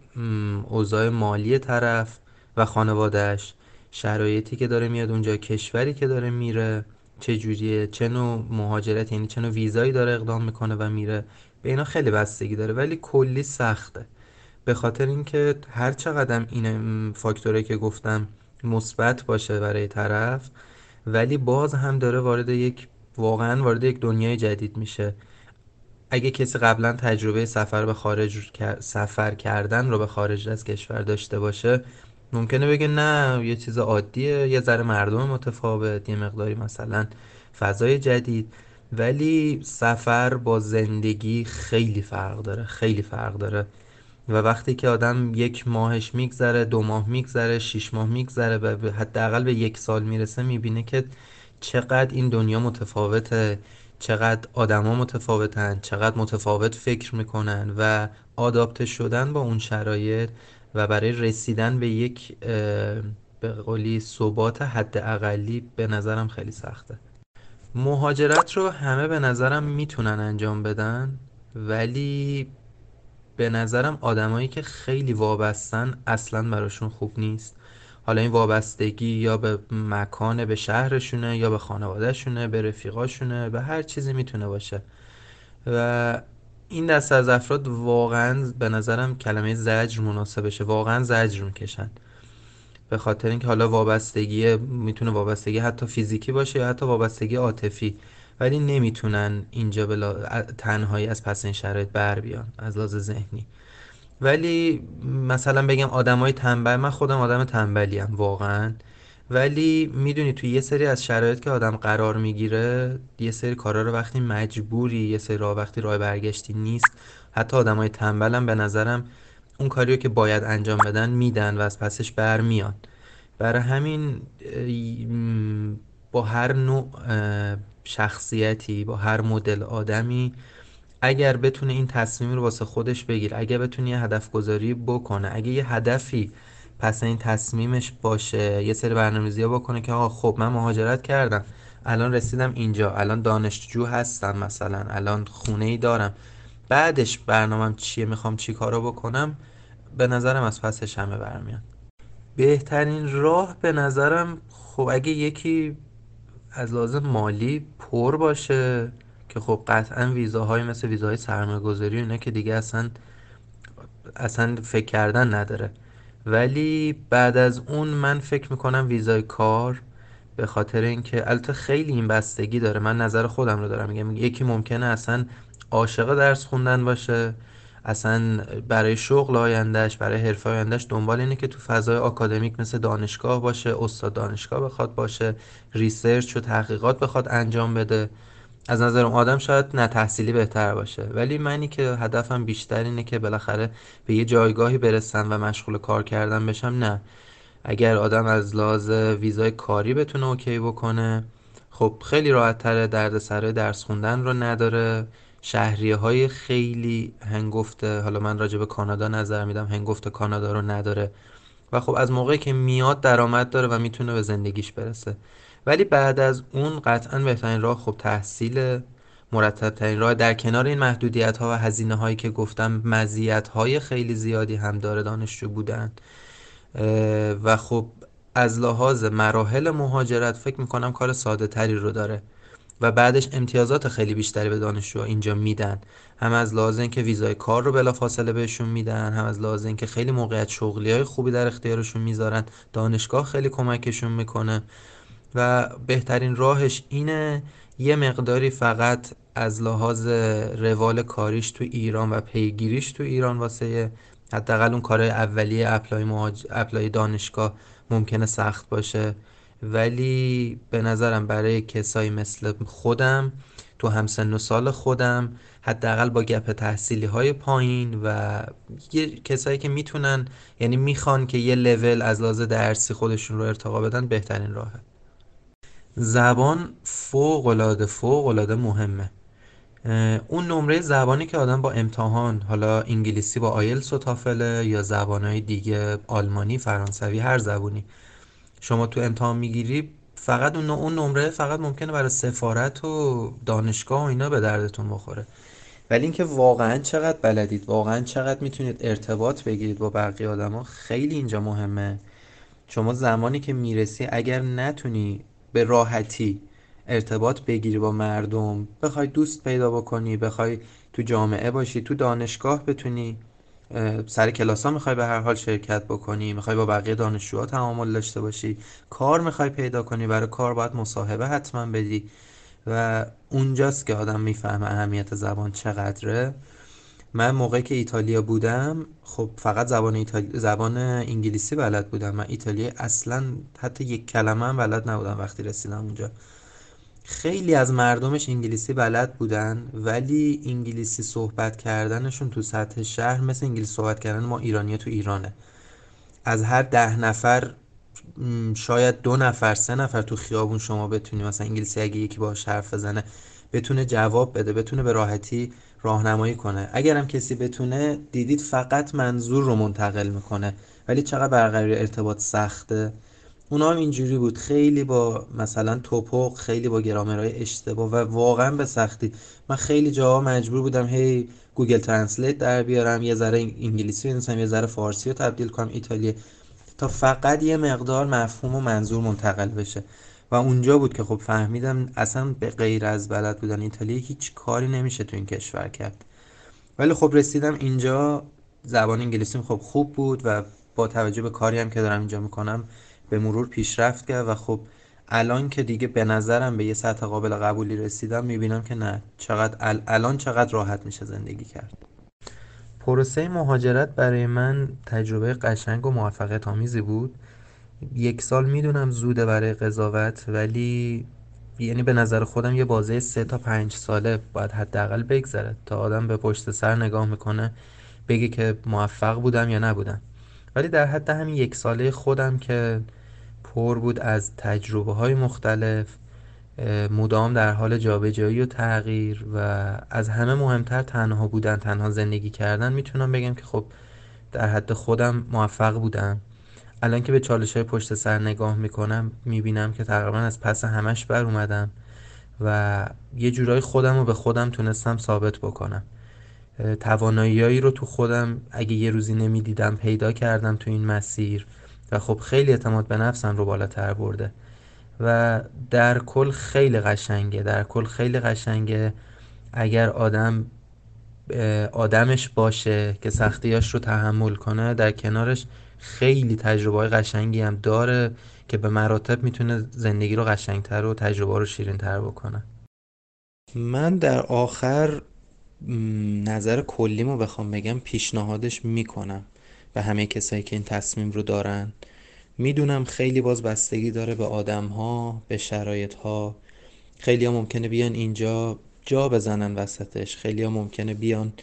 اوضاع مالی طرف و خانوادهش شرایطی که داره میاد اونجا کشوری که داره میره چه جوریه چه نوع مهاجرت یعنی چه نوع ویزایی داره اقدام می‌کنه و میره. به اینا خیلی بستگی داره ولی کلی سخته. به خاطر اینکه هر چقدر این فاکتوره که گفتم مثبت باشه برای طرف ولی باز هم داره وارد یک واقعا وارد یک دنیای جدید میشه. اگه کسی قبلا تجربه سفر به خارج سفر کردن رو به خارج از کشور داشته باشه ممکنه بگه نه یه چیز عادیه یه ذره مردم متفاوت یه مقداری مثلا فضای جدید. ولی سفر با زندگی خیلی فرق داره خیلی فرق داره. و وقتی که آدم یک ماهش میگذره دو ماه میگذره شیش ماه میگذره و حداقل به یک سال می‌رسه می‌بینه که چقدر این دنیا متفاوته. چقدر آدما متفاوتن چقدر متفاوت فکر می‌کنن و آداپته شدن با اون شرایط و برای رسیدن به یک به قولی ثبات حد اقلی به نظرم خیلی سخته. مهاجرت رو همه به نظرم می‌تونن انجام بدن ولی به نظرم آدمایی که خیلی وابستن اصلا براشون خوب نیست. حالا این وابستگی یا به مکان به شهرشونه یا به خانوادهشونه به رفیقاشونه به هر چیزی می‌تونه باشه. و این دست از افراد واقعا به نظرم کلمه زجر مناسبشه واقعا زجر می‌کشن. به خاطر اینکه حالا وابستگی می‌تونه وابستگی حتی فیزیکی باشه یا حتی وابستگی عاطفی. ولی نمی‌تونن اینجا بلا تنهایی از پس این شرایط بر بیان از لحاظ ذهنی. ولی مثلا بگم آدمای تنبل من خودم آدم تنبلیم واقعا. ولی می‌دونی توی یه سری از شرایط که آدم قرار می‌گیره یه سری کارا رو وقتی مجبوری یه سری راه وقتی راه برگشتی نیست. حتی آدمای تنبلم به نظرم اون کاریو که باید انجام بدن میدن و از پسش برمیان برای همین با هر نوع شخصیتی با هر مدل آدمی اگر بتونه این تصمیم رو واسه خودش بگیره اگر بتونه یه هدف گذاری بکنه اگه یه هدفی پس این تصمیمش باشه یه سری برنامه‌ریزی بکنه که آقا خب من مهاجرت کردم الان رسیدم اینجا الان دانشجو هستم مثلا الان خونه ای دارم. بعدش برنامهم چیه می‌خوام چی کارو بکنم؟ به نظرم از پسش همه برمیان بهترین راه به نظرم خب اگه یکی از لازم مالی پر باشه که خب قطعا ویزاهای مثل ویزاهای سرمایه گذاری اینا که دیگه اصلا اصلا فکر کردن نداره. ولی بعد از اون من فکر می‌کنم ویزای کار به خاطر اینکه البته خیلی این بستگی داره. من نظر خودم رو دارم. میگم یکی ممکنه اصلا عاشق درس خوندن باشه. اصلا برای شغل آیندهش برای حرفه آیندهش دنبال اینه که تو فضای آکادمیک مثل دانشگاه باشه استاد دانشگاه بخواد باشه research و تحقیقات بخواد انجام بده. از نظر اون آدم شاید نه تحصیلی بهتر باشه. ولی منی که هدفم بیشتر اینه که بالاخره به یه جایگاهی برسن و مشغول کار کردن بشم. نه. اگر آدم از لحاظ ویزای کاری بتونه OK بکنه خب خیلی راحت تره درد سرای درس خوندن رو نداره. شهریه های خیلی هنگفته حالا من راجع به کانادا نظر میدم هنگفت کانادا رو نداره. و خب از موقعی که میاد درآمد داره و می‌تونه به زندگیش برسه. ولی بعد از اون قطعا بهترین راه خب تحصیل مرتب ترین راه در کنار این محدودیت ها و هزینه هایی که گفتم مزیت های خیلی زیادی هم داره دانشجو بودن. و خب از لحاظ مراحل مهاجرت فکر می‌کنم کار ساده تری رو داره و بعدش امتیازات خیلی بیشتری به دانشجو اینجا میدن. هم از لحاظ اینکه ویزای کار رو بلافاصله بهشون میدن هم از لحاظ اینکه خیلی موقعیت شغلی های خوبی در اختیارشون می‌ذارن. دانشگاه خیلی کمکشون می‌کنه. و بهترین راهش اینه یه مقداری فقط از لحاظ روال کاریش تو ایران و پیگیریش تو ایران واسه حداقل اون کار اولیه apply, apply دانشگاه ممکنه سخت باشه. ولی به نظرم برای کسایی مثل خودم تو همسن و سال خودم حداقل با gap تحصیلی های پایین و یه کسایی که می‌تونن یعنی می‌خوان که یه لول از لحاظ درسی خودشون رو ارتقا بدن بهترین راهه. زبان فوق العاده فوق العاده مهمه اون نمره زبانی که آدم با امتحان حالا انگلیسی با آیلتس و تافله یا زبانهای دیگه آلمانی فرانسوی هر زبونی شما تو امتحان می‌گیری فقط اون اون نمره فقط ممکنه برای سفارت و دانشگاه و اینا به دردتون بخوره. ولی اینکه واقعا چقدر بلدید واقعا چقدر می‌تونید ارتباط بگیرید با بقیه آدما خیلی اینجا مهمه. شما زمانی که می‌رسی اگر نتونی به راحتی ارتباط بگیری با مردم. بخوای دوست پیدا بکنی بخوای تو جامعه باشی تو دانشگاه بتونی سر کلاس ها می‌خوای به هر حال شرکت بکنی می‌خوای با بقیه دانشجوها تعامل داشته باشی. کار می‌خوای پیدا کنی برای کار باید مصاحبه حتما بدی. و اونجاست که آدم می‌فهمه اهمیت زبان چقدره. من موقعی که ایتالیا بودم خب فقط زبان ایتالی... زبان انگلیسی بلد بودم. من ایتالیا اصلا حتی یک کلمه هم بلد نبودم وقتی رسیدم اونجا. خیلی از مردمش انگلیسی بلد بودن ولی انگلیسی صحبت کردنشون تو سطح شهر مثل انگلیسی صحبت کردن ما ایرانی تو ایرانه. از هر ده نفر شاید دو نفر سه نفر تو خیابون شما بتونی مثلا انگلیسی اگه یکی باهاش حرف بزنه بتونه جواب بده بتونه به راحتی راهنمایی کنه. اگرم کسی بتونه دیدید فقط منظور رو منتقل می‌کنه. ولی چقدر برقراری ارتباط سخته. اونا هم اینجوری بود. خیلی با مثلا تپق خیلی با گرامرهای اشتباه و واقعا به سختی. من خیلی جاها مجبور بودم هی Google Translate در بیارم یه ذره انگلیسی بنویسم یه ذره فارسی رو تبدیل کنم ایتالیایی تا فقط یه مقدار مفهوم و منظور منتقل بشه. و اونجا بود که خب فهمیدم اصلا به غیر از بلد بودن ایتالیا هیچ کاری نمیشه تو این کشور کرد. ولی خب رسیدم اینجا زبان انگلیسیم خب خوب بود و با توجه به کاری هم که دارم اینجا می‌کنم به مرور پیشرفت کرد و خب الان که دیگه به نظرم به یه سطح قابل قبولی رسیدم می‌بینم که نه چقدر الان چقدر راحت میشه زندگی کرد. پروسه مهاجرت برای من تجربه قشنگ و موفقیت آمیزی بود. یک سال می‌دونم زوده برای قضاوت ولی یعنی به نظر خودم یه بازه سه تا پنج ساله باید حداقل بگذره تا آدم به پشت سر نگاه می‌کنه بگه که موفق بودم یا نبودم. ولی در حد همین یک ساله خودم که پر بود از تجربه های مختلف مدام در حال جابجایی و تغییر و از همه مهمتر تنها بودن تنها زندگی کردن می‌تونم بگم که خب در حد خودم موفق بودم. الان که به چالش های پشت سر نگاه می‌کنم می‌بینم که تقریبا از پس همش بر اومدم و یه جورایی خودم رو به خودم تونستم ثابت بکنم. توانایی رو تو خودم اگه یه روزی نمی‌دیدم پیدا کردم تو این مسیر و خب خیلی اعتماد به نفسم رو بالاتر برده و در کل خیلی قشنگه. در کل خیلی قشنگه اگر آدم آدمش باشه که سختیاش رو تحمل کنه در کنارش خیلی تجربه های قشنگی هم داره که به مراتب می‌تونه زندگی رو قشنگتر و تجربه رو شیرینتر بکنه. من در آخر نظر کلیمو بخوام بگم پیشنهادش می‌کنم به همه کسایی که این تصمیم رو دارن. می‌دونم خیلی باز بستگی داره به آدم ها به شرایط ها خیلی ها ممکنه بیان اینجا جا بزنن وسطش. خیلی ها ممکنه بیان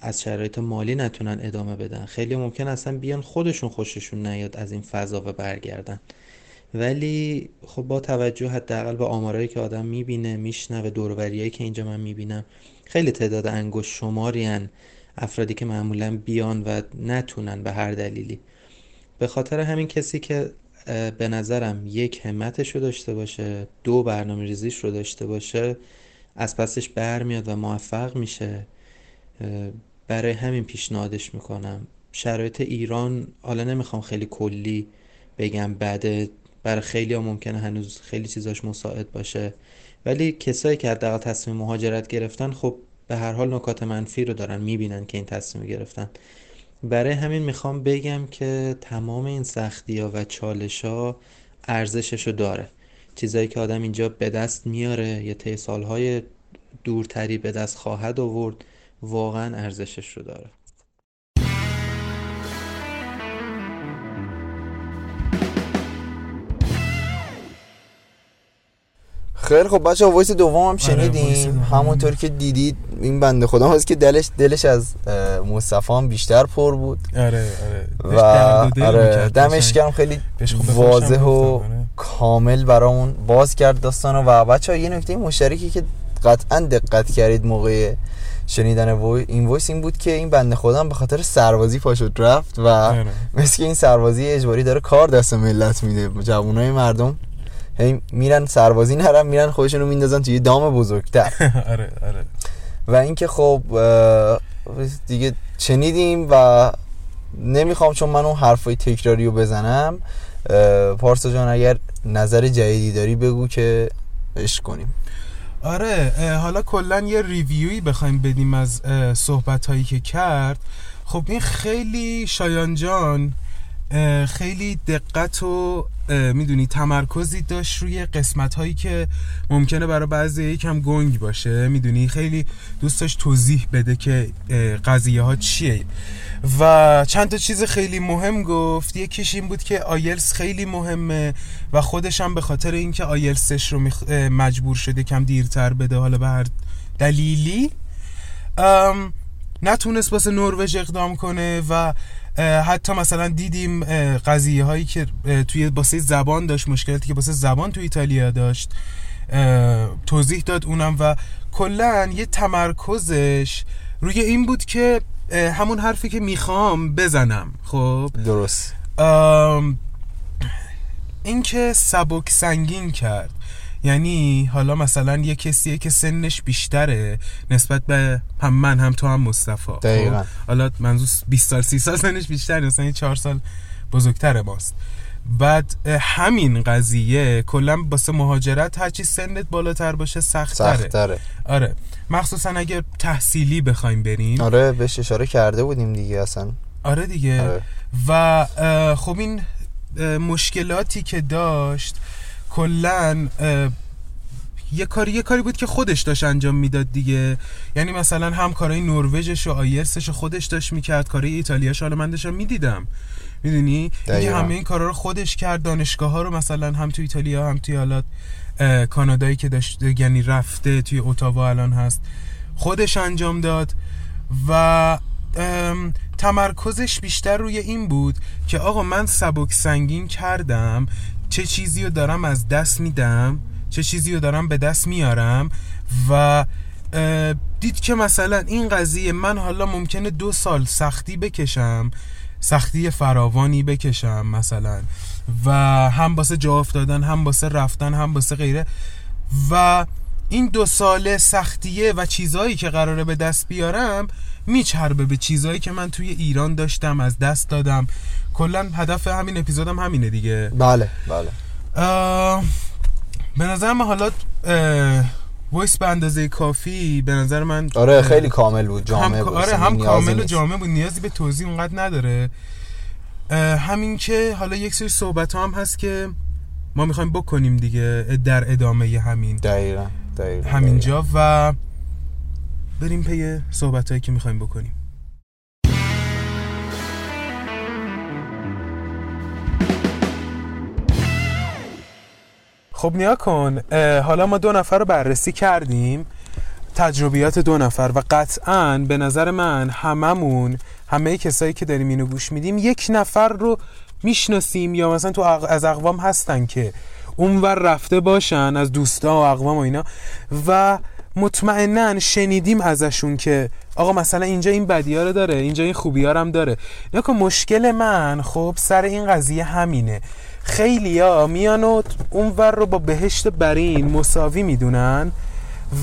از شرایط مالی نتونن ادامه بدن. خیلی ممکن اصلا بیان خودشون خوششون نیاد از این فضا و برگردن. ولی خب با توجه حداقل به آمارایی که آدم می‌بینه میشنوه دوروریایی که اینجا من می‌بینم خیلی تعداد انگشت شماری افرادی که معمولا بیان و نتونن به هر دلیلی. به خاطر همین کسی که به نظرم یک همتش رو داشته باشه دو برنامه ریزیش رو داشته باشه از پسش برمیاد و موفق میشه. برای همین پیشنهادش می‌کنم. شرایط ایران حالا نمی‌خوام خیلی کلی بگم بده برای خیلی ها ممکنه هنوز خیلی چیزاش مساعد باشه. ولی کسایی که حداقل تصمیم مهاجرت گرفتن خب به هر حال نکات منفی رو دارن می‌بینن که این تصمیم گرفتن. برای همین می‌خوام بگم که تمام این سختی ها و چالش ها ارزشش رو داره. چیزایی که آدم اینجا به دست میاره یا طی سالهای دورتری به دست خواهد آورد. واقعا ارزشش رو داره. خیلی خب بچه voice دوم هم آره، شنیدیم همونطور که دیدید این بنده خدا هست که دلش دلش از مصطفی هم بیشتر پر بود. آره آره. و آره دمش گرم. خیلی واضح و آره. کامل برامون باز کرد داستانو. و بچه ها یه نکته مشترکی که قطعا دقت کردید موقع شنیدن این voice این بود که این بنده خدام به خاطر سربازی پاشد رفت و آره. مثل این سربازی اجباری داره کار دست ملت میده. جوانای مردم هی میرن سربازی نرن میرن خودشونو میندازن توی دام بزرگتر. آره آره. و اینکه خب دیگه چنیدیم و نمی‌خوام چون من اون حرفای تکراری رو بزنم پارسا جان اگر نظر جدیدی داری بگو که اش کنیم. آره حالا کلا یه ریویوی بخوایم بدیم از صحبت هایی که کرد. خب این خیلی شایان جان خیلی دقت و می‌دونی تمرکزی داشت روی قسمت هایی که ممکنه برای بعضی یکم گنگ باشه. می‌دونی؟ خیلی دوست داشت توضیح بده که قضیه ها چیه. و چند تا چیز خیلی مهم گفت. یکیش این بود که آیلس خیلی مهمه و خودش هم به خاطر اینکه آیلسش رو مجبور شده کم دیرتر بده حالا به هر دلیلی نتونست واسه نروژ اقدام کنه و حتی مثلا دیدیم قضیه هایی که توی واسه زبان داشت مشکلاتی که واسه زبان توی ایتالیا داشت توضیح داد اونم و کلا یه تمرکزش روی این بود که همون حرفی که می‌خوام بزنم. خب؟ درست. اینکه سبک سنگین کرد. یعنی حالا مثلا یه کسیه که سنش بیشتره نسبت به هم من هم تو هم مصطفی. خب؟ دقیقاً. حالا منظور 20 سال 30 سال سنش بیشتره مثلا یه 4 سال بزرگتر ماست بعد همین قضیه کلا واسه مهاجرت هرچی سنت بالاتر باشه سختره سختره آره. مخصوصا اگر تحصیلی بخوایم بریم. آره بهش اشاره کرده بودیم دیگه اصلا. آره دیگه. آره. و خب این مشکلاتی که داشت کلا یه کاری یه کاری بود که خودش داشت انجام می‌داد دیگه. یعنی مثلا هم کارهای نروژش و آیرسش رو خودش داشت می‌کرد کارهای ایتالیاش حالا من داشتم می‌دیدم. می‌دونی؟ اینکه دقیقاً. همه این کارا رو خودش کرد دانشگاه ها رو مثلا هم تو ایتالیا هم توی حالا کانادایی که داشت یعنی رفته توی اتاوا الان هست خودش انجام داد و تمرکزش بیشتر روی این بود که آقا من سبک سنگین کردم چه چیزی رو دارم از دست میدم چه چیزی رو دارم به دست میارم و دید که مثلا این قضیه من حالا ممکنه دو سال سختی بکشم سختی فراوانی بکشم مثلا و هم باسه جا افتادن هم باسه رفتن هم باسه غیره و این دو ساله سختیه و چیزهایی که قراره به دست بیارم میچربه به چیزهایی که من توی ایران داشتم از دست دادم. کلا هدف همین اپیزودم همینه دیگه. بله بله. به نظر من حالا voice به اندازه کافی به نظر من آره خیلی کامل بود جامع هم بود. آره هم کامل و نیست. جامع بود نیازی به توضیح اونقدر نداره. همین که حالا یک سری صحبت هم هست که ما می‌خوایم بکنیم دیگه در ادامه همین. دقیقا دقیقا همینجا و بریم پی صحبت هایی که می‌خوایم بکنیم. خب نیا کن. حالا ما دو نفر رو بررسی کردیم. تجربیات دو نفر و قطعا به نظر من هممون همه کسایی که داریم اینو گوش میدیم یک نفر رو می‌شناسیم یا مثلا تو از اقوام هستن که اونور رفته باشن از دوستا و اقوام و اینا. و مطمئنا شنیدیم ازشون که آقا مثلا اینجا این بدی رو داره اینجا این خوبی هم داره. نکن مشکل من خب سر این قضیه همینه. خیلیا میان و اونور رو با بهشت برین مساوی می‌دونن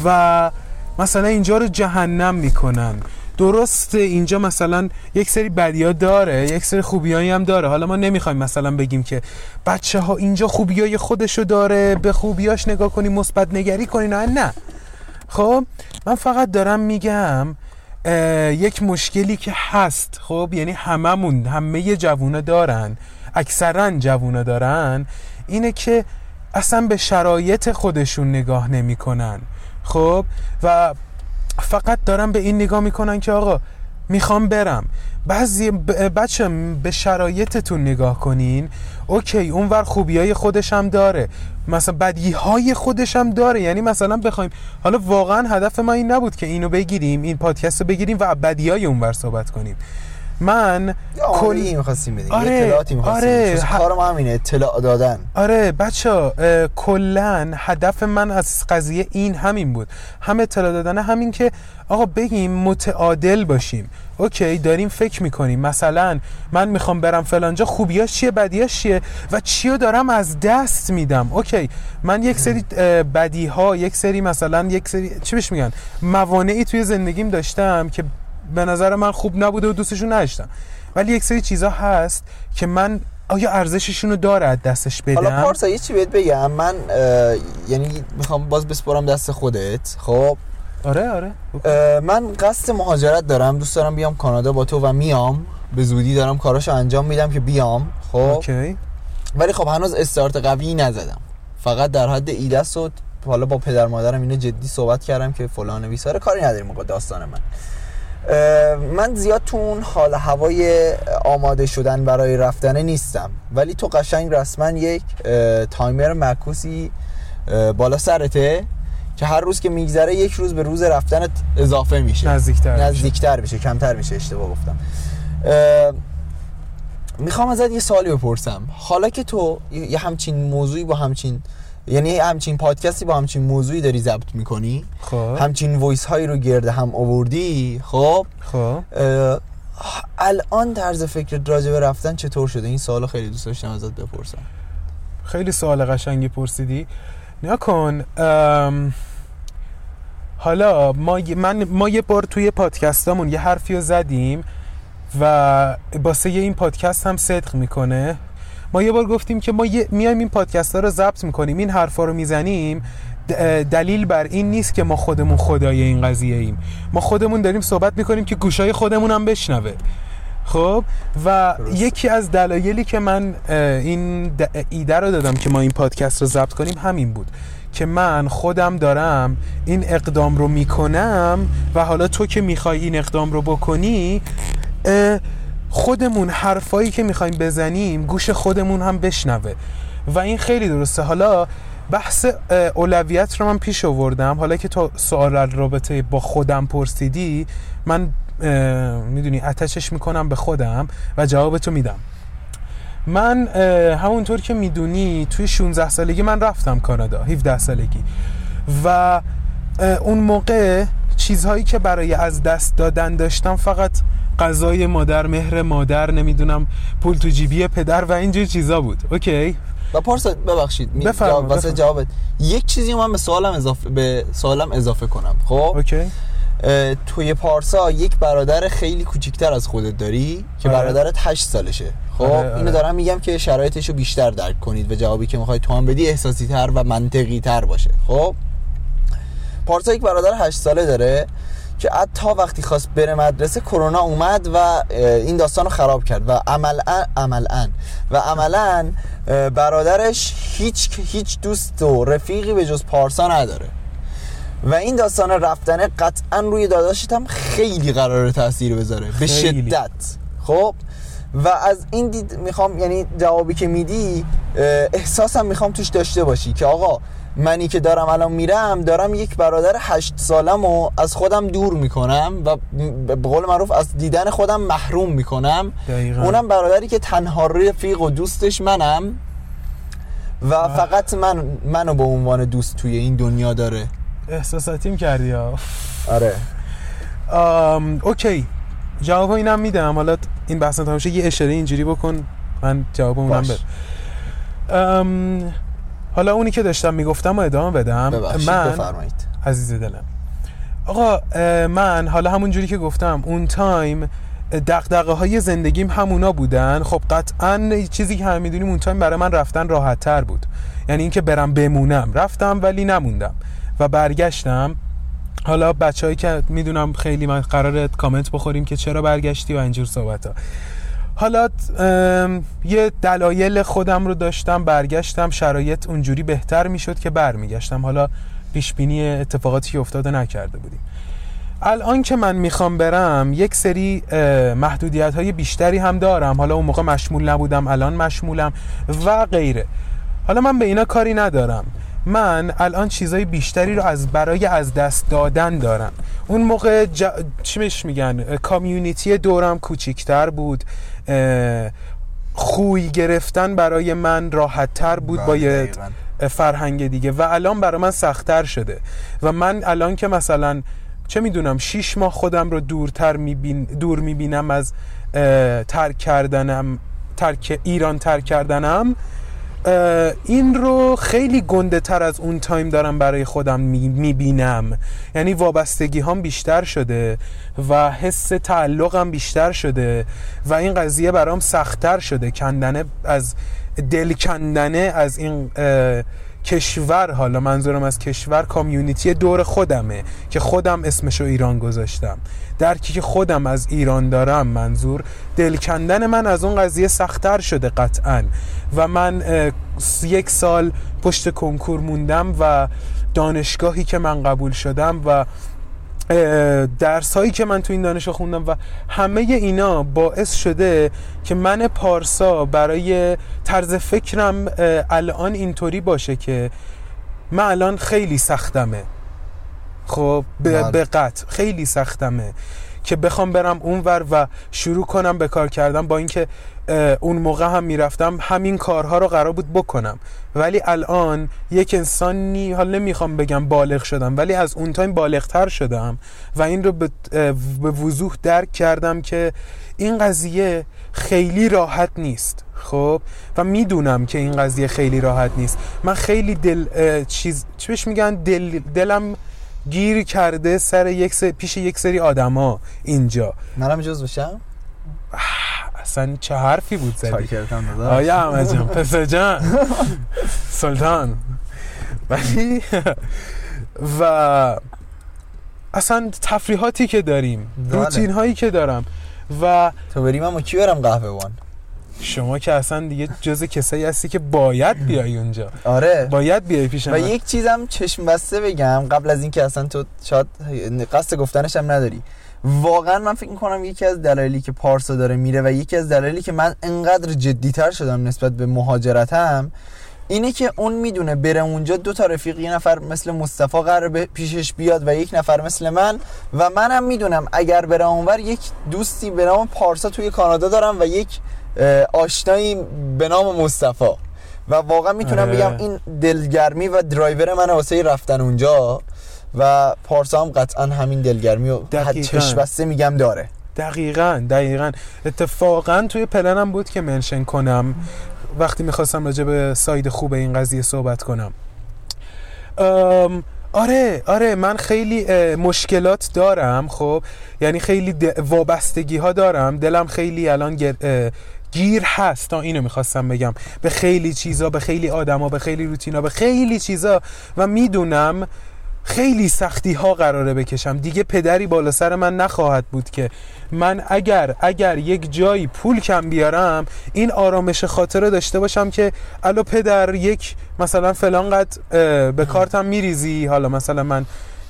و مثلا اینجا رو جهنم می‌کنن. درست اینجا مثلا یک سری بدیا داره یک سری خوبیایی هم داره. حالا ما نمی‌خوایم مثلا بگیم که بچه ها اینجا خوبیای خودشو داره به خوبیاش نگاه کنیم مثبت نگری کنین نه نه. خب من فقط دارم میگم یک مشکلی که هست. خب یعنی هممون همه جوونا دارن. اکثرا جوونا دارن اینه که اصلا به شرایط خودشون نگاه نمی‌کنن. خب؟ و فقط دارن به این نگاه می‌کنن که آقا می‌خوام برم. بعضی بچه به شرایطتون نگاه کنین. اوکی اونور خوبی های خودش هم داره. مثلا بدی های خودش هم داره. یعنی مثلا بخوایم حالا واقعا هدف ما این نبود که اینو بگیریم این پادکست رو بگیریم و بدی های اونور صحبت کنیم. من کلی می‌خواستیم بدیم آره، اطلاعاتی می‌خواستیم آره،. ه- کار ما همینه اطلاع دادن. آره بچه کلا هدف من از قضیه این همین بود. هم اطلاع دادن همین که آقا بگیم متعادل باشیم. اوکی داریم فکر می‌کنیم. مثلا من می‌خوام برم فلانجا خوبیاش چیه بدیاش چیه؟ و چیو دارم از دست میدم. اوکی من یک سری بدی ها یک سری مثلا یک سری چی بهش میگن؟ موانعی توی زندگیم داشتم که به نظر من خوب نبوده و دوستشون نداشتم. ولی یک سری چیزا هست که من آیا ارزششون رو داره از دستش بدم؟ حالا پارسا یه چی بهت بگم. من یعنی می‌خوام باز بسپرم دست خودت. خب؟ آره آره. من قصد مهاجرت دارم. دوست دارم بیام کانادا با تو و میام. به زودی دارم کاراشو انجام میدم که بیام. خب؟ اوکی. ولی خب هنوز استارت قوی نزدم. فقط در حد ایده و حالا با پدر مادرم اینو جدی صحبت کردم که فلان بیساره کاری نداریم داستان من. من زیاد تو اون حال هوای آماده شدن برای رفتن نیستم. ولی تو قشنگ رسما یک timer معکوسی بالا سرته که هر روز که میگذره یک روز به روز رفتنت اضافه میشه. نزدیکتر. نزدیکتر میشه کمتر میشه اشتباه گفتم. می‌خوام ازت یه سوالی بپرسم. حالا که تو یه همچین موضوعی با همچین یعنی همچین پادکستی با همچین موضوعی داری ضبط می‌کنی؟ خب. همچین voice هایی رو گرد هم آوردی؟ خب. خب. الان طرز فکرت راجع به رفتن چطور شده؟ این سوالو خیلی دوست داشتم ازت بپرسم. خیلی سوال قشنگی پرسیدی. نیا کن ام، حالا ما من ما یه بار توی پادکستامون یه حرفی رو زدیم و باسه این پادکست هم صدق می‌کنه. ما یه بار گفتیم که ما میایم این پادکست ها رو ضبط می‌کنیم این حرفا رو می‌زنیم. دلیل بر این نیست که ما خودمون خدای این قضیه ایم. ما خودمون داریم صحبت می‌کنیم که گوشای خودمون هم بشنوه. خب؟ و یکی از دلایلی که من این ایده رو دادم که ما این پادکست رو ضبط کنیم همین بود که من خودم دارم این اقدام رو می‌کنم و حالا تو که می‌خوای این اقدام رو بکنی خودمون حرفایی که می‌خوایم بزنیم گوش خودمون هم بشنوه. و این خیلی درسته. حالا بحث اولویت رو من پیش آوردم. حالا که تو سوال رابطه با خودم پرسیدی من می‌دونی اتچش می‌کنم به خودم و جوابتو میدم. من همونطور که می‌دونی توی 16 سالگی من رفتم کانادا 17 سالگی. و اون موقع چیزهایی که برای از دست دادن داشتم فقط غذای مادر مهر مادر نمی‌دونم پول تو جیبی پدر و اینجور چیزا بود. اوکی؟ و پارسا ببخشید می- بفرما، جواب- واسه. جوابت. یک چیزی من به سوالم اضافه به سوالم اضافه کنم خب؟ اوکی. توی پارسا یک برادر خیلی کوچیکتر از خودت داری که آره. برادرت 8 سالشه خب؟ آره، آره. اینو دارم میگم که شرایطش رو بیشتر درک کنید و جوابی که می‌خوای تو هم بدی احساسی تر و منطقی تر باشه خب؟ پارسا یک برادر 8 ساله داره. که حتی وقتی خواست بره مدرسه کرونا اومد و این داستان رو خراب کرد و عملا عملا و عملا برادرش هیچ هیچ دوست و رفیقی به جز پارسا نداره. و این داستان رفتنه قطعا روی داداشت هم خیلی قراره تاثیر بذاره به خیلی. شدت. خب؟ و از این دید می‌خوام یعنی جوابی که میدی احساسم می‌خوام توش داشته باشی که آقا منی که دارم الان میرم دارم یک برادر هشت سالم و از خودم دور می‌کنم و به قول معروف از دیدن خودم محروم می‌کنم. دقیقاً. اونم برادری که تنها رفیق و دوستش منم و فقط من منو به عنوان دوست توی این دنیا داره. احساساتیم کردی؟ ها آره. آم، okay. جواب اینم میدم. حالا این بحث تمام یه اشاره اینجوری بکن من جواب اونم باش. حالا اونی که داشتم می‌گفتم و ادامه بدم من بفرمایید. عزیز دلم. آقا من حالا همون جوری که گفتم اون time دغدغه های زندگیم همونا بودن. خب قطعا چیزی که هم می‌دونیم اون time برای من رفتن راحت تر بود. یعنی اینکه برم بمونم. رفتم ولی نموندم و برگشتم. حالا بچههایی که می‌دونم خیلی من قراره کامنت بخوریم که چرا برگشتی و اینجور صحبت ها حالا یه دلایل خودم رو داشتم برگشتم شرایط اونجوری بهتر می‌شد که برمیگشتم. حالا پیش بینی اتفاقاتی افتاده نکرده بودیم. الان که من می‌خوام برم یک سری محدودیت های بیشتری هم دارم. حالا اون موقع مشمول نبودم الان مشمولم و غیره. حالا من به اینا کاری ندارم. من الان چیزای بیشتری رو از برای از دست دادن دارم. اون موقع جا... چی بهش میگن؟ کامیونیتی دورم کوچیکتر بود. خوی گرفتن برای من راحت تر بود بله، با یه دقیقاً. فرهنگ دیگه و الان برای من سختتر شده. و من الان که مثلا چه می‌دونم شیش ماه خودم رو دورتر میبین دور می‌بینم از ترک کردنم ترک ایران ترک کردنم این رو خیلی گنده تر از اون time دارم برای خودم می‌بینم. یعنی وابستگی هم بیشتر شده و حس تعلقم بیشتر شده و این قضیه برام سختتر شده. کندنه از دل کندنه از این کشور حالا منظورم از کشور community دور خودمه که خودم اسمشو ایران گذاشتم. درکی که خودم از ایران دارم منظور دلکندن من از اون قضیه سختتر شده قطعا. و من یک سال پشت کنکور موندم و دانشگاهی که من قبول شدم و درس هایی که من تو این دانشگاه خوندم و همه اینا باعث شده که من پارسا برای طرز فکرم الان اینطوری باشه که من الان خیلی سختمه خب به بله. قطع خیلی سختمه که بخوام برم اونور و شروع کنم به کار کردن با اینکه اون موقع هم می‌رفتم همین کارها رو قرار بود بکنم. ولی الان یک انسانی حال نمی‌خوام بگم بالغ شدم ولی از اون تایم بالغتر شدم و این رو به به وضوح درک کردم که این قضیه خیلی راحت نیست خب؟ و می‌دونم که این قضیه خیلی راحت نیست. من خیلی دل چیز چی بهش میگن؟ دل دلم گیر کرده سر یک سر پیش یک سری آدما اینجا. منم جز بشم اصلا چه حرفی بود زدی؟ آیا احمد جان پسر جان. سلطان. ولی و اصلا تفریحاتی که داریم بله. روتین هایی که دارم و تو بریم اما کی برم قهوه وان؟ شما که اصلا دیگه جز کسایی هستی که باید بیای اونجا. آره. باید بیای پیش و یک چیزم چشم بسته بگم قبل از اینکه اصلا تو شاید قصد گفتنش هم نداری. واقعا من فکر می‌کنم یکی از دلایلی که پارسا داره میره و یکی از دلایلی که من انقدر جدیتر شدم نسبت به مهاجرتم اینه که اون می‌دونه بره اونجا دو تا رفیق یه نفر مثل مصطفی قرار به- پیشش بیاد و یک نفر مثل من و منم می‌دونم اگر بره اونور یک دوستی به نام پارسا توی کانادا دارم و یک آشنایی به نام مصطفی و واقعا می‌تونم آره. بگم این دلگرمی و درایور من واسه رفتن اونجا و پارسا هم قطعا همین دلگرمی و حد دقیقاً. چشم بسته میگم داره. دقیقا دقیقا. اتفاقا توی پلنم بود که mention کنم. وقتی می‌خواستم راجع به side خوب این قضیه صحبت کنم. ام، آره آره من خیلی مشکلات دارم خب. یعنی خیلی وابستگی ها دارم. دلم خیلی الان گر- گیر هست. تا اینو می‌خواستم بگم. به خیلی چیزا به خیلی آدما به خیلی روتینا به خیلی چیزا. و می‌دونم خیلی سختی ها قراره بکشم. دیگه پدری بالا سر من نخواهد بود که. من اگر اگر یک جایی پول کم بیارم این آرامش خاطر رو داشته باشم که الو پدر یک مثلا فلان قد به کارتم میریزی. حالا مثلا من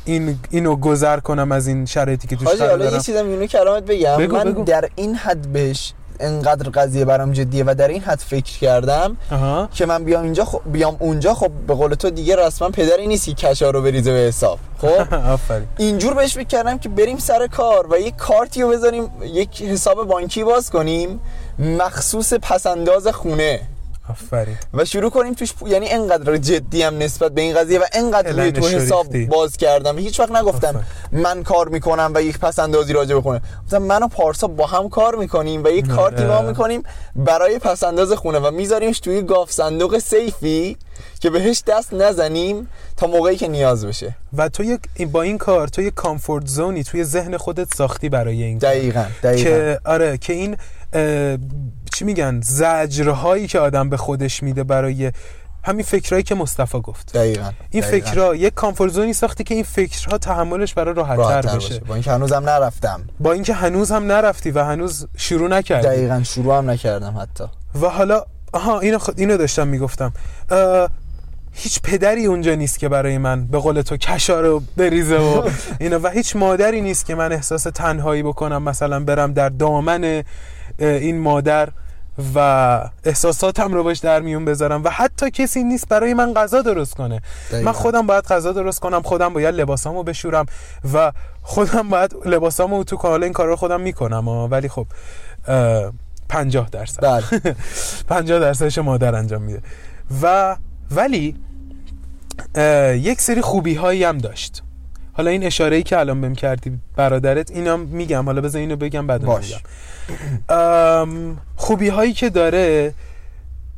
این اینو گذر کنم از این شرایطی که توش قرار حالا یه دارم. چیزم اینو کلامت بگم. بگو، من بگو. در این حد بهش انقدر قضیه برام جدیه و در این حد فکر کردم آها. که من بیام اینجا خب بیام اونجا خب به قول تو دیگه رسما پدری نیستی کشا رو بریزه به حساب. خب؟ آفرین. اینجور بهش فکر کردم که بریم سر کار و یک کارتی رو بذاریم یک حساب بانکی باز کنیم مخصوص پسنداز خونه. آفرین و شروع کنیم توش پو... یعنی انقدر جدی هم نسبت به این قضیه و انقدر روی تو حساب. باز کردم هیچ وقت نگفتم آفرین. من کار می‌کنم و یک پس اندازی راجع بکنم گفتم من و پارسا با هم کار می‌کنیم و یک کارتی ما. می‌کنیم برای پس انداز خونه و میذاریمش توی گاف صندوق سیفی که بهش دست نزنیم تا موقعی که نیاز بشه و تو یک با این کار تو یک کامفورت زونی توی ذهن خودت ساختی برای این. دقیقا دقیقا که آره که این چی میگن؟ زجرهایی که آدم به خودش میده برای همین فکرهایی که مصطفی گفت. دقیقا این دقیقاً. فکرها یک کامفورت زونی ساختی که این فکرها تحملش برای راحت راحت‌تر تر بشه با اینکه هنوزم نرفتم. با اینکه هنوز هم نرفتی و هنوز شروع نکردی. دقیقا شروع هم نکردم حتی. و حالا آها اینو خود اینو داشتم می‌گفتم. اه، هیچ پدری اونجا نیست که برای من به قول تو کشا رو بریزه و اینا. و هیچ مادری نیست که من احساس تنهایی بکنم مثلا برم در دامن این مادر و احساساتم رو باش در میون بذارم و حتی کسی نیست برای من غذا درست کنه. دقیقاً. من خودم باید غذا درست کنم خودم باید لباسامو بشورم و خودم باید لباسامو تو حالا این کارا رو خودم می‌کنم. ولی خب اه، پنجاه درصد. بله. 50 درصدش مادر انجام میده. و ولی یک سری خوبی هایی هم داشت. حالا این اشاره ای که الان بهم کردی برادرت اینم میگم حالا بذار اینو بگم بعد باش. میگم خوبی هایی که داره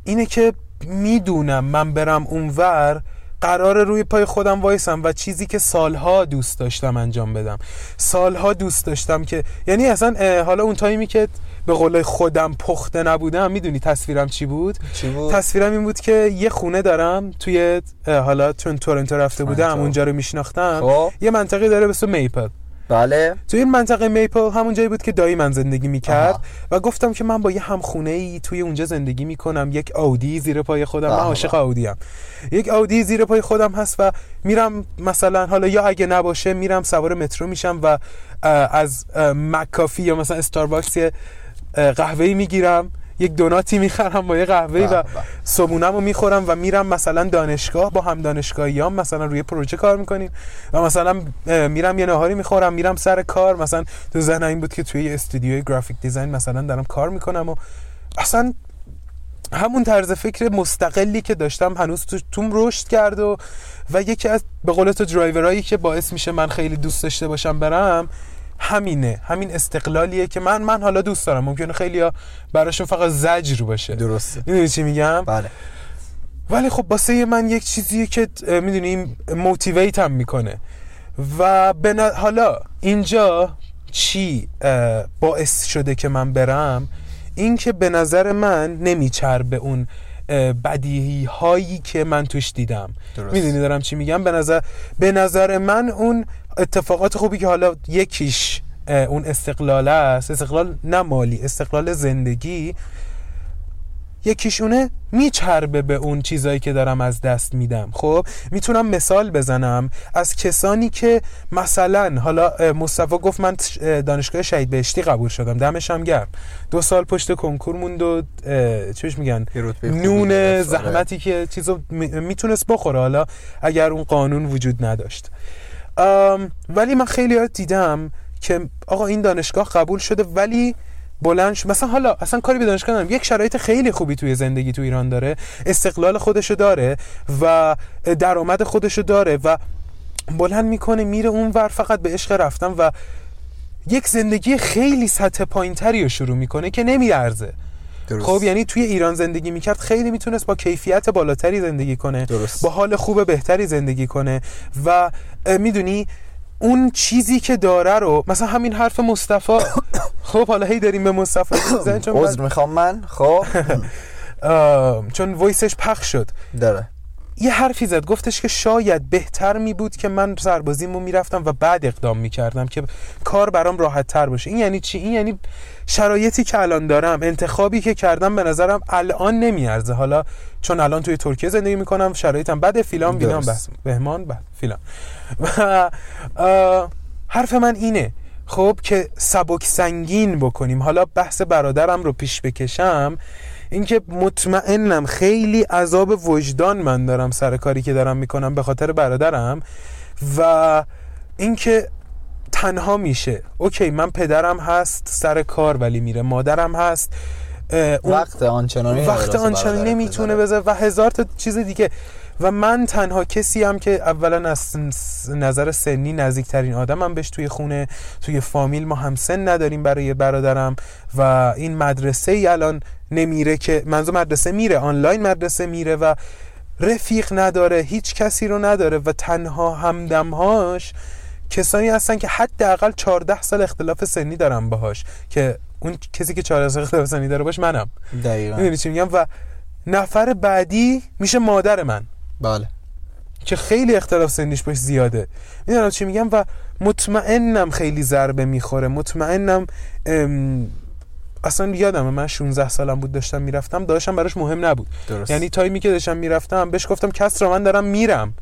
اینه که می‌دونم من برم اونور قرار روی پای خودم وایسم و چیزی که سالها دوست داشتم انجام بدم. سالها دوست داشتم که یعنی اصلا حالا اون تایمی که به قول خودم پخته نبودم می‌دونی تصویرم چی بود؟ چی بود؟ تصویرم این بود که یه خونه دارم توی حالا چون تورنتو رفته بودم. اونجا رو میشناختم. خب. یه منطقه داره به اسم میپل. بله تو این منطقه میپل همون جایی بود که دایی من زندگی می‌کرد آها. و گفتم که من با یه همخونه ای توی اونجا زندگی می‌کنم یک آودی زیر پای خودم من به عاشق. آودی هم. یک آودی زیر پای خودم هست و میرم مثلا حالا یا اگه نباشه میرم سوار مترو میشم و از مکافی یا مثلا استارباکس قهوه می‌گیرم یک دوناتی می‌خرم با یه قهوه و. صبونم رو می‌خورم و میرم مثلا دانشگاه با هم دانشگاهیام مثلا روی پروژه کار می‌کنیم و مثلا میرم یه نهاری می‌خورم میرم سر کار مثلا تو ذهنم این بود که توی یه استودیوی گرافیک دیزاین مثلا دارم کار می‌کنم و اصلا همون طرز فکر مستقلی که داشتم هنوز تو توم رشد کرد و و یکی از به قول تو درایورایی که باعث میشه من خیلی دوست داشته باشم برم همینه همین استقلالیه که من من حالا دوست دارم. ممکنه خیلی براشون فقط زجر باشه. درسته. می‌دونی چی میگم؟ بله. ولی خب واسه من یک چیزیه که می‌دونیم موتیویت هم می‌کنه. و به ن- حالا اینجا چی باعث شده که من برم؟ این که به نظر من نمیچربه اون اه، بدیهی هایی که من توش دیدم. می‌دونی دارم چی میگم؟ به نظر به نظر من اون اتفاقات خوبی که حالا یکیش اون استقلال است. استقلال نه مالی استقلال زندگی. یکیشونه میچربه به اون چیزایی که دارم از دست میدم. خب می‌تونم مثال بزنم از کسانی که مثلا حالا مصطفی گفت من اه، دانشگاه شهید بهشتی قبول شدم. دمش هم گرم. دو سال پشت کنکور موند و چیش میگن؟ نون آره. زحمتی که چیزو می- می‌تونست بخوره. حالا اگر اون قانون وجود نداشت. ولی من خیلی دیدم که آقا این دانشگاه قبول شده ولی بلند شد. مثلا حالا اصلا کاری به دانشگاه ندارم. یک شرایط خیلی خوبی توی زندگی تو ایران داره. استقلال خودشو داره و درآمد خودشو داره و بلند می‌کنه میره اون ور فقط به عشق رفتن و یک زندگی خیلی سطح پایینتری رو شروع می‌کنه که نمیارزه. درست. خب یعنی توی ایران زندگی می‌کرد خیلی می‌تونست با کیفیت بالاتری زندگی کنه درست. با حال خوب بهتری زندگی کنه و می‌دونی اون چیزی که داره رو مثلا همین حرف مصطفی خب حالا هی داریم به مصطفی عذر می‌خوام من خب چون وایسش پخش شد داره یه حرفی زد گفتش که شاید بهتر می بود که من سربازیمو می‌رفتم و بعد اقدام می‌کردم که کار برام راحت تر باشه. این یعنی چی؟ این یعنی شرایطی که الان دارم انتخابی که کردم به نظرم الان نمیارزه حالا چون الان توی ترکیه زندگی می‌کنم شرایطم بده فیلان درست. بس بهمان بعد فیلان. و حرف من اینه. خب که سبک سنگین بکنیم. حالا بحث برادرم رو پیش بکشم. اینکه مطمئنم خیلی عذاب وجدان من دارم سر کاری که دارم می‌کنم به خاطر برادرم و اینکه تنها میشه اوکی من پدرم هست سر کار ولی میره مادرم هست وقت آنچنانی وقت آنچنانی نمی‌تونه بذاره. و هزار تا چیز دیگه و من تنها کسی هم که اولا از نظر سنی نزدیکترین آدمم بهش توی خونه توی فامیل ما هم سن نداریم برای برادرم و این مدرسه ای الان نمیره که منظور مدرسه میره آنلاین مدرسه میره و رفیق نداره هیچ کسی رو نداره و تنها همدمهاش کسانی هستن که حداقل 14 سال اختلاف سنی دارم باهاش که اون کسی که 14 سال اختلاف سنی داره باش منم. دقیقا. می‌دونی چی میگم؟ و نفر بعدی میشه مادر من. بله. که خیلی اختلاف سنیش باش زیاده. می‌دونم چی میگم؟ و مطمئنم خیلی ضربه می‌خوره. مطمئنم ام، اصلا یادمه من 16 سالم بود داشتم می‌رفتم داشتم براش مهم نبود. درست. یعنی time ی که داشتم می‌رفتم بهش گفتم کسرا من دارم میرم.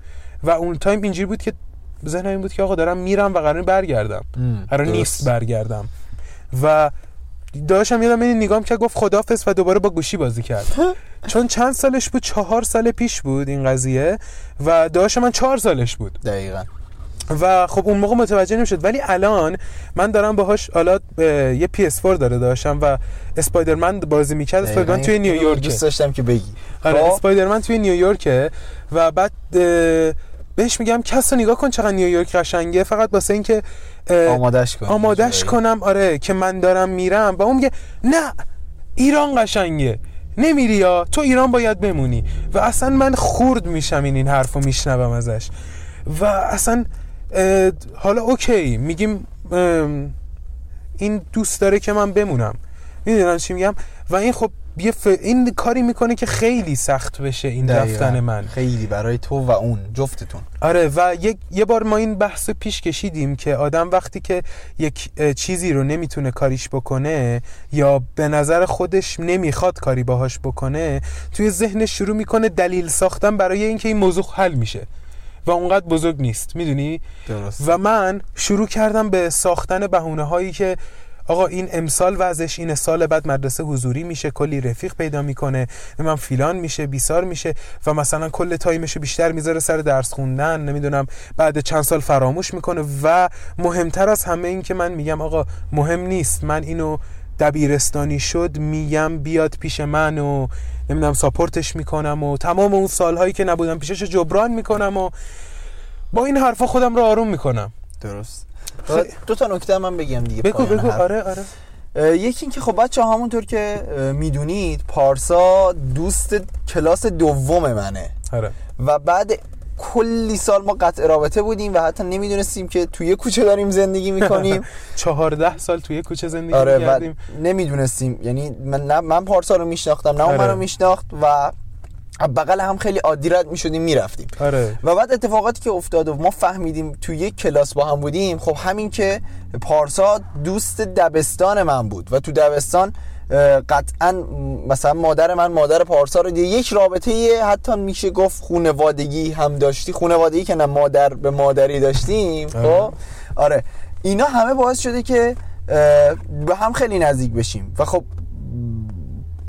و اون time اینجوری بود که ذهنم این بود که آقا دارم میرم و قراره برگردم. قرار. نیست برگردم. و داشتم یادم این نگام که گفت خدافظ و دوباره با گوشی بازی کرد. چون چند سالش بود؟ چهار سال پیش بود این قضیه. و داشت من چهار سالش بود. دقیقا. و خب اون موقع متوجه نمی‌شد. ولی الان من دارم باهاش حالا یه PS 4 داره داشتم و Spider-Man بازی می‌کرد. Spider-Man توی. نیویورک دوست داشتم که بگی. آره خب؟ Spider-Man توی نیویورکه و بعد بهش میگم کسرا نگاه کن چقدر نیویورک قشنگه. فقط واسه اینکه آمادش کن. آمادش کنم. آره که من دارم میرم. و اون میگه نه ایران قشنگه. نمیری یا؟ تو ایران باید بمونی. و اصلا من خورد میشم این این حرف رو میشنوم ازش. و اصلا حالا اوکی میگیم این دوست داره که من بمونم. می‌دونم چی میگم؟ و این خب یه ف... این کاری می‌کنه که خیلی سخت بشه این رفتن من. خیلی برای تو و اون جفتتون. آره و یک... یه بار ما این بحث پیش کشیدیم که آدم وقتی که یک چیزی رو نمی‌تونه کاریش بکنه یا به نظر خودش نمی‌خواد کاری باهاش بکنه توی ذهنش شروع می‌کنه دلیل ساختن برای اینکه این موضوع حل میشه. و اونقدر بزرگ نیست. می‌دونی؟ درست. و من شروع کردم به ساختن بهونه هایی که آقا این امسال وضعش اینه سال بعد مدرسه حضوری میشه کلی رفیق پیدا می‌کنه من فلان میشه بیسار میشه و مثلا کل time ش بیشتر می‌ذاره سر درس خوندن نمی‌دونم بعد چند سال فراموش می‌کنه و مهمتر از همه این که من میگم آقا مهم نیست. من اینو دبیرستانی شد میگم بیاد پیش من و نمی‌دونم support ش می‌کنم و تمام اون سالهایی که نبودم پیشش جبران می‌کنم و با این حرفا خودم رو آروم می‌کنم. درست. دو تا نکته من بگم دیگه بگو بگو. آره آره. یکی اینکه خب بچه همونطور که می‌دونید پارسا دوست کلاس دوم منه. آره. و بعد کلی سال ما قطع رابطه بودیم و حتی نمی‌دونستیم که توی کوچه داریم زندگی می‌کنیم چهارده سال توی کوچه زندگی آره می‌کردیم نمی‌دونستیم یعنی من, نه من پارسا رو میشناختم نه آره. منو میشناخت و بغل هم خیلی عادی رد می‌شدیم می‌رفتیم آره. و بعد اتفاقاتی که افتاد و ما فهمیدیم تو یک کلاس با هم بودیم خب همین که پارسا دوست دبستان من بود و تو دبستان قطعا مثلا مادر من مادر پارسا رو دیگه یک رابطه حتی میشه گفت خونوادگی هم داشتی. خونوادگی که نه مادر به مادری داشتیم. خب؟ آره. آره اینا همه باعث شده که به هم خیلی نزدیک بشیم. و خب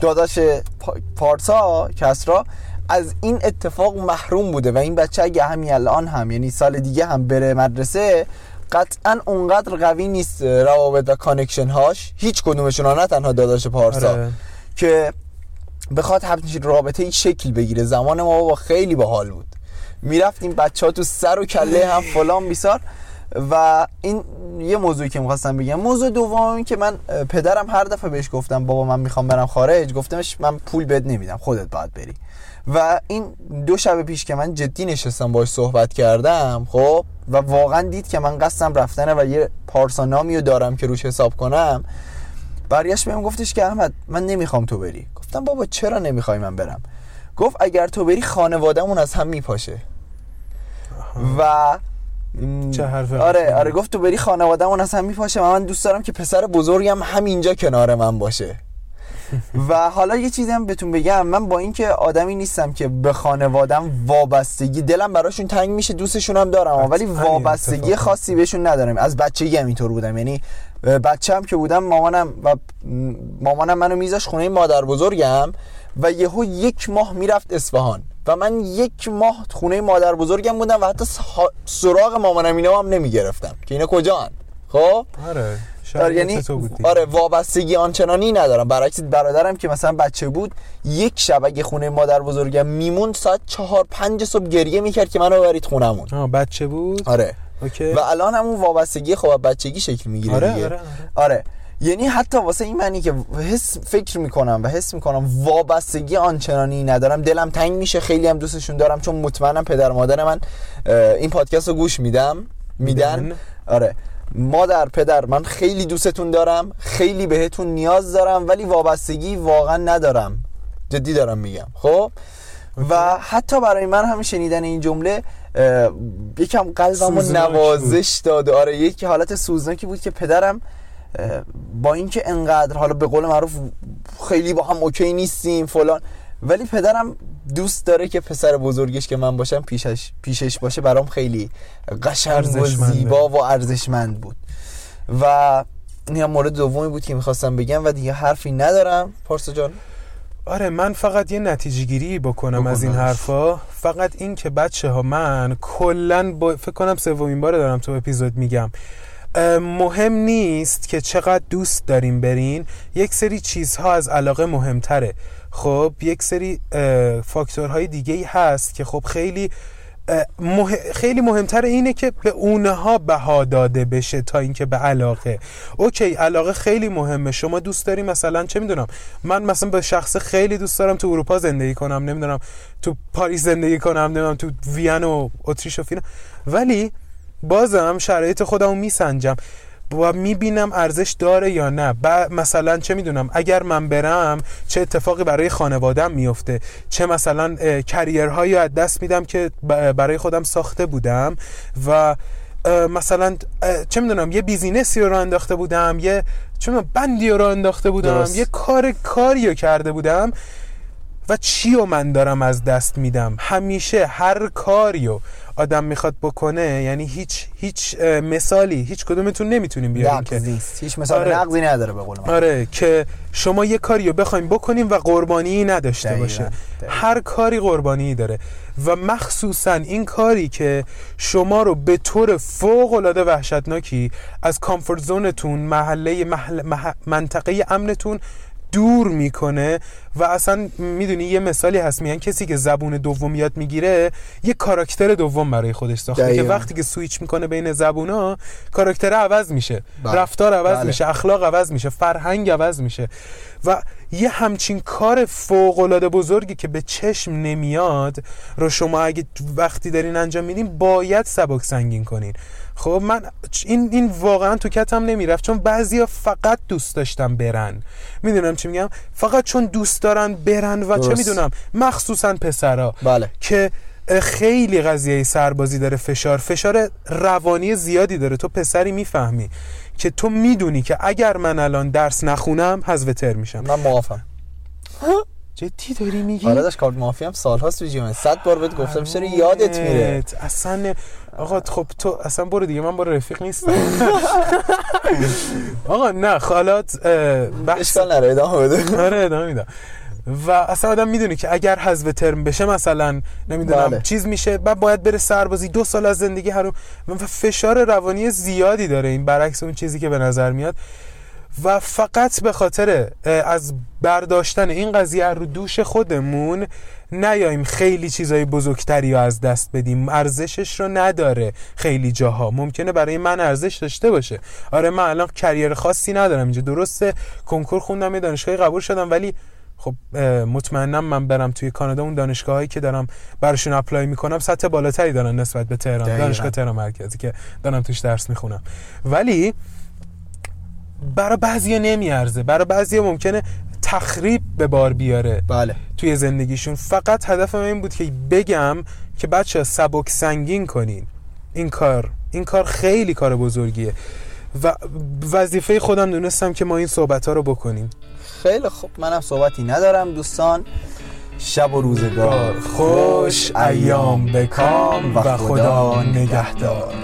داداش پارسا کسرا از این اتفاق محروم بوده. و این بچه اگه همین الان هم یعنی سال دیگه هم بره مدرسه قطعا اونقدر قوی نیست روابط و connection هاش هیچ کدومشون نه تنها داداش پارسا. آره. که بخواد همچین رابطه ای شکل بگیره. زمان ما با خیلی باحال بود. می‌رفتیم بچه ها تو سر و کله هم فلان بیسار. و این یه موضوعی که می‌خواستم بگم. موضوع دوم که من پدرم هر دفعه بهش گفتم بابا من می‌خوام برم خارج. گفتمش من پول بد نمیدم خودت باید بری. و این دو شب پیش که من جدی نشستم باش صحبت کردم خب و واقعا دید که من قصدم رفتنه و یه پارسا نامی رو دارم که روش حساب کنم. برگشت بهم گفتش که احمد من نمی‌خوام تو بری. گفتم بابا چرا نمی‌خوای من برم؟ گفت اگر تو بری خانوادهمون از هم میپاشه. و چه حرفه آره آره گفت تو بری خانوادهمون از هم میپاشه و من دوست دارم که پسر بزرگم همینجا کنار من باشه. و حالا یه چیزی هم بهتون بگم من با اینکه آدمی نیستم که به خانوادم وابستگی دلم براشون تنگ میشه دوستشون هم دارم ولی وابستگی خاصی بهشون ندارم. از بچگی هم اینطور بودم یعنی بچه هم که بودم مامانم و مامانم منو میذاش خونه مادر بزرگم و یهو یک ماه می‌رفت اصفهان و من یک ماه خونه مادر بزرگم بودم و حتی سراغ مامانم اینا هم نمی‌گرفتم که اینا کجا خب؟ آره. آره یعنی آره وابستگی آنچنانی ندارم. برعکس برادرم که مثلا بچه بود یک شب اگه خونه مادر بزرگم میموند ساعت چهار پنج صبح گریه می‌کرد که منو برید خونمون. آه بچه بود؟ آره. اوکی. و الان همون وابستگی خب بچگی شکل می‌گیره آره آره, آره. آره. یعنی حتی واسه این معنی که حس فکر می‌کنم و حس می‌کنم وابستگی آنچنانی ندارم. دلم تنگ میشه خیلی هم دوستشون دارم چون مطمئنم پدر مادر من این پادکست رو گوش میدم. میدن. آره. مادر پدر من خیلی دوستتون دارم خیلی بهتون نیاز دارم ولی وابستگی واقعا ندارم. جدی دارم میگم خب؟ و حتی برای من هم شنیدن این جمله یکم قلبمو نوازش داده آره یک حالت سوزناکی بود که پدرم با اینکه انقدر حالا به قول معروف خیلی با هم اوکی نیستیم فلان. ولی پدرم دوست داره که پسر بزرگش که من باشم پیشش پیشش باشه برام خیلی قشنگ و زیبا و ارزشمند بود. و این هم مورد دومی بود که می‌خواستم بگم و دیگه حرفی ندارم. پارسا جان. آره من فقط یه نتیجه گیری بکنم از این حرفا. فقط این که بچه ها من کلا با... فکر کنم سومین بار دارم تو اپیزود میگم. مهم نیست که چقدر دوست داریم برین. یک سری چیزها از علاقه مهمتره. خب یک سری فاکتورهای دیگه ای هست که خب خیلی مه... خیلی مهمتر اینه که به اونها بها داده بشه تا اینکه به علاقه. اوکی علاقه خیلی مهمه. شما دوست داری مثلا چه می‌دونم من مثلا به شخص خیلی دوست دارم تو اروپا زندگی کنم نمی‌دونم تو پاریس زندگی کنم نمی‌دونم تو وین و اتریش و فینا ولی بازم شرایط خودمو میسنجم. و می‌بینم ارزش داره یا نه. ب... مثلا چه می‌دونم اگر من برم چه اتفاقی برای خانوادم میفته چه مثلا کریرهایی از دست میدم که برای خودم ساخته بودم؟ و مثلا چه می‌دونم یه بیزینسی رو انداخته بودم یه چه می‌دونم بندی رو انداخته بودم درست. یه کار کاری رو کرده بودم و چی رو من دارم از دست میدم؟ همیشه هر کاریو آدم می‌خواد بکنه یعنی هیچ هیچ مثالی هیچ کدومتون نمی‌تونیم بیاریم که. هیچ مثال آره. نقضی نداره به قول آره که شما یه کاریو بخوایم بکنیم و قربانی نداشته باشه. هر کاری قربانی داره. و مخصوصا این کاری که شما رو به طور فوق العاده وحشتناکی از کامفورت زونتون محله محل منطقه امنتون دور می‌کنه و اصلا می‌دونی یه مثالی هست میگن کسی که زبون دوم یاد می‌گیره یه کاراکتر دوم برای خودش ساخته که وقتی که سویچ می‌کنه بین زبونا کاراکتر عوض میشه بله. رفتار عوض بله. میشه اخلاق عوض میشه فرهنگ عوض میشه و یه همچین کار فوق العاده بزرگی که به چشم نمیاد رو شما اگه وقتی دارین انجام میدین باید سبک سنگین کنین خب من این این واقعا تو کتم نمی‌رفت چون بعضیا فقط دوست داشتم برن. می‌دونم چی میگم؟ فقط چون دوست دارن برن و چه می‌دونم؟ مخصوصا پسرا. بله. که خیلی قضیه سربازی داره فشار. فشار روانی زیادی داره. تو پسری می‌فهمی که تو می‌دونی که اگر من الان درس نخونم حذف تر میشم. من موافقم. جدی داری میگی؟ آره داشت کارت مافی هم سالهاست تو جیمه. صد بار بهت گفتم چرا یادت میره؟ اصلا آقا خب تو اصلا برو دیگه من برو رفیق نیستم. آقا نه خالات بحث اشکال نره ادامه بده. آره ادامه میدم. و اصلا آدم می‌دونه که اگر حذف ترم بشه مثلا نمی‌دونم بله. چیز میشه بعد باید بره سربازی دو سال از زندگی هر و فشار روانی زیادی داره این برعکس اون چیزی که به نظر میاد. و فقط به خاطر از برداشتن این قضیه رو دوش خودمون نیاییم خیلی چیزای بزرگتری رو از دست بدیم. ارزشش رو نداره خیلی جاها. ممکنه برای من ارزش داشته باشه. آره من الان کریر خاصی ندارم. اینجا درسته کنکور خوندم یه دانشگاهی قبول شدم ولی خب مطمئنم من برم توی کانادا. اون دانشگاهایی که دارم براشون اپلای می‌کنم سطح بالاتری دارن نسبت به تهران. دانشگاه تهران مرکزی که دارم توش درس می‌خونم. ولی برای بعضیا نمیارزه. برای بعضیا ممکنه تخریب به بار بیاره. بله. توی زندگیشون. فقط هدفم این بود که بگم که بچه سبک سنگین کنین. این کار این کار خیلی کار بزرگیه. و وظیفه خودم دونستم که ما این صحبت ها رو بکنیم. خیلی خوب. منم صحبتی ندارم دوستان. شب و روزگار. خوش ایام بکام و خدا نگهدار.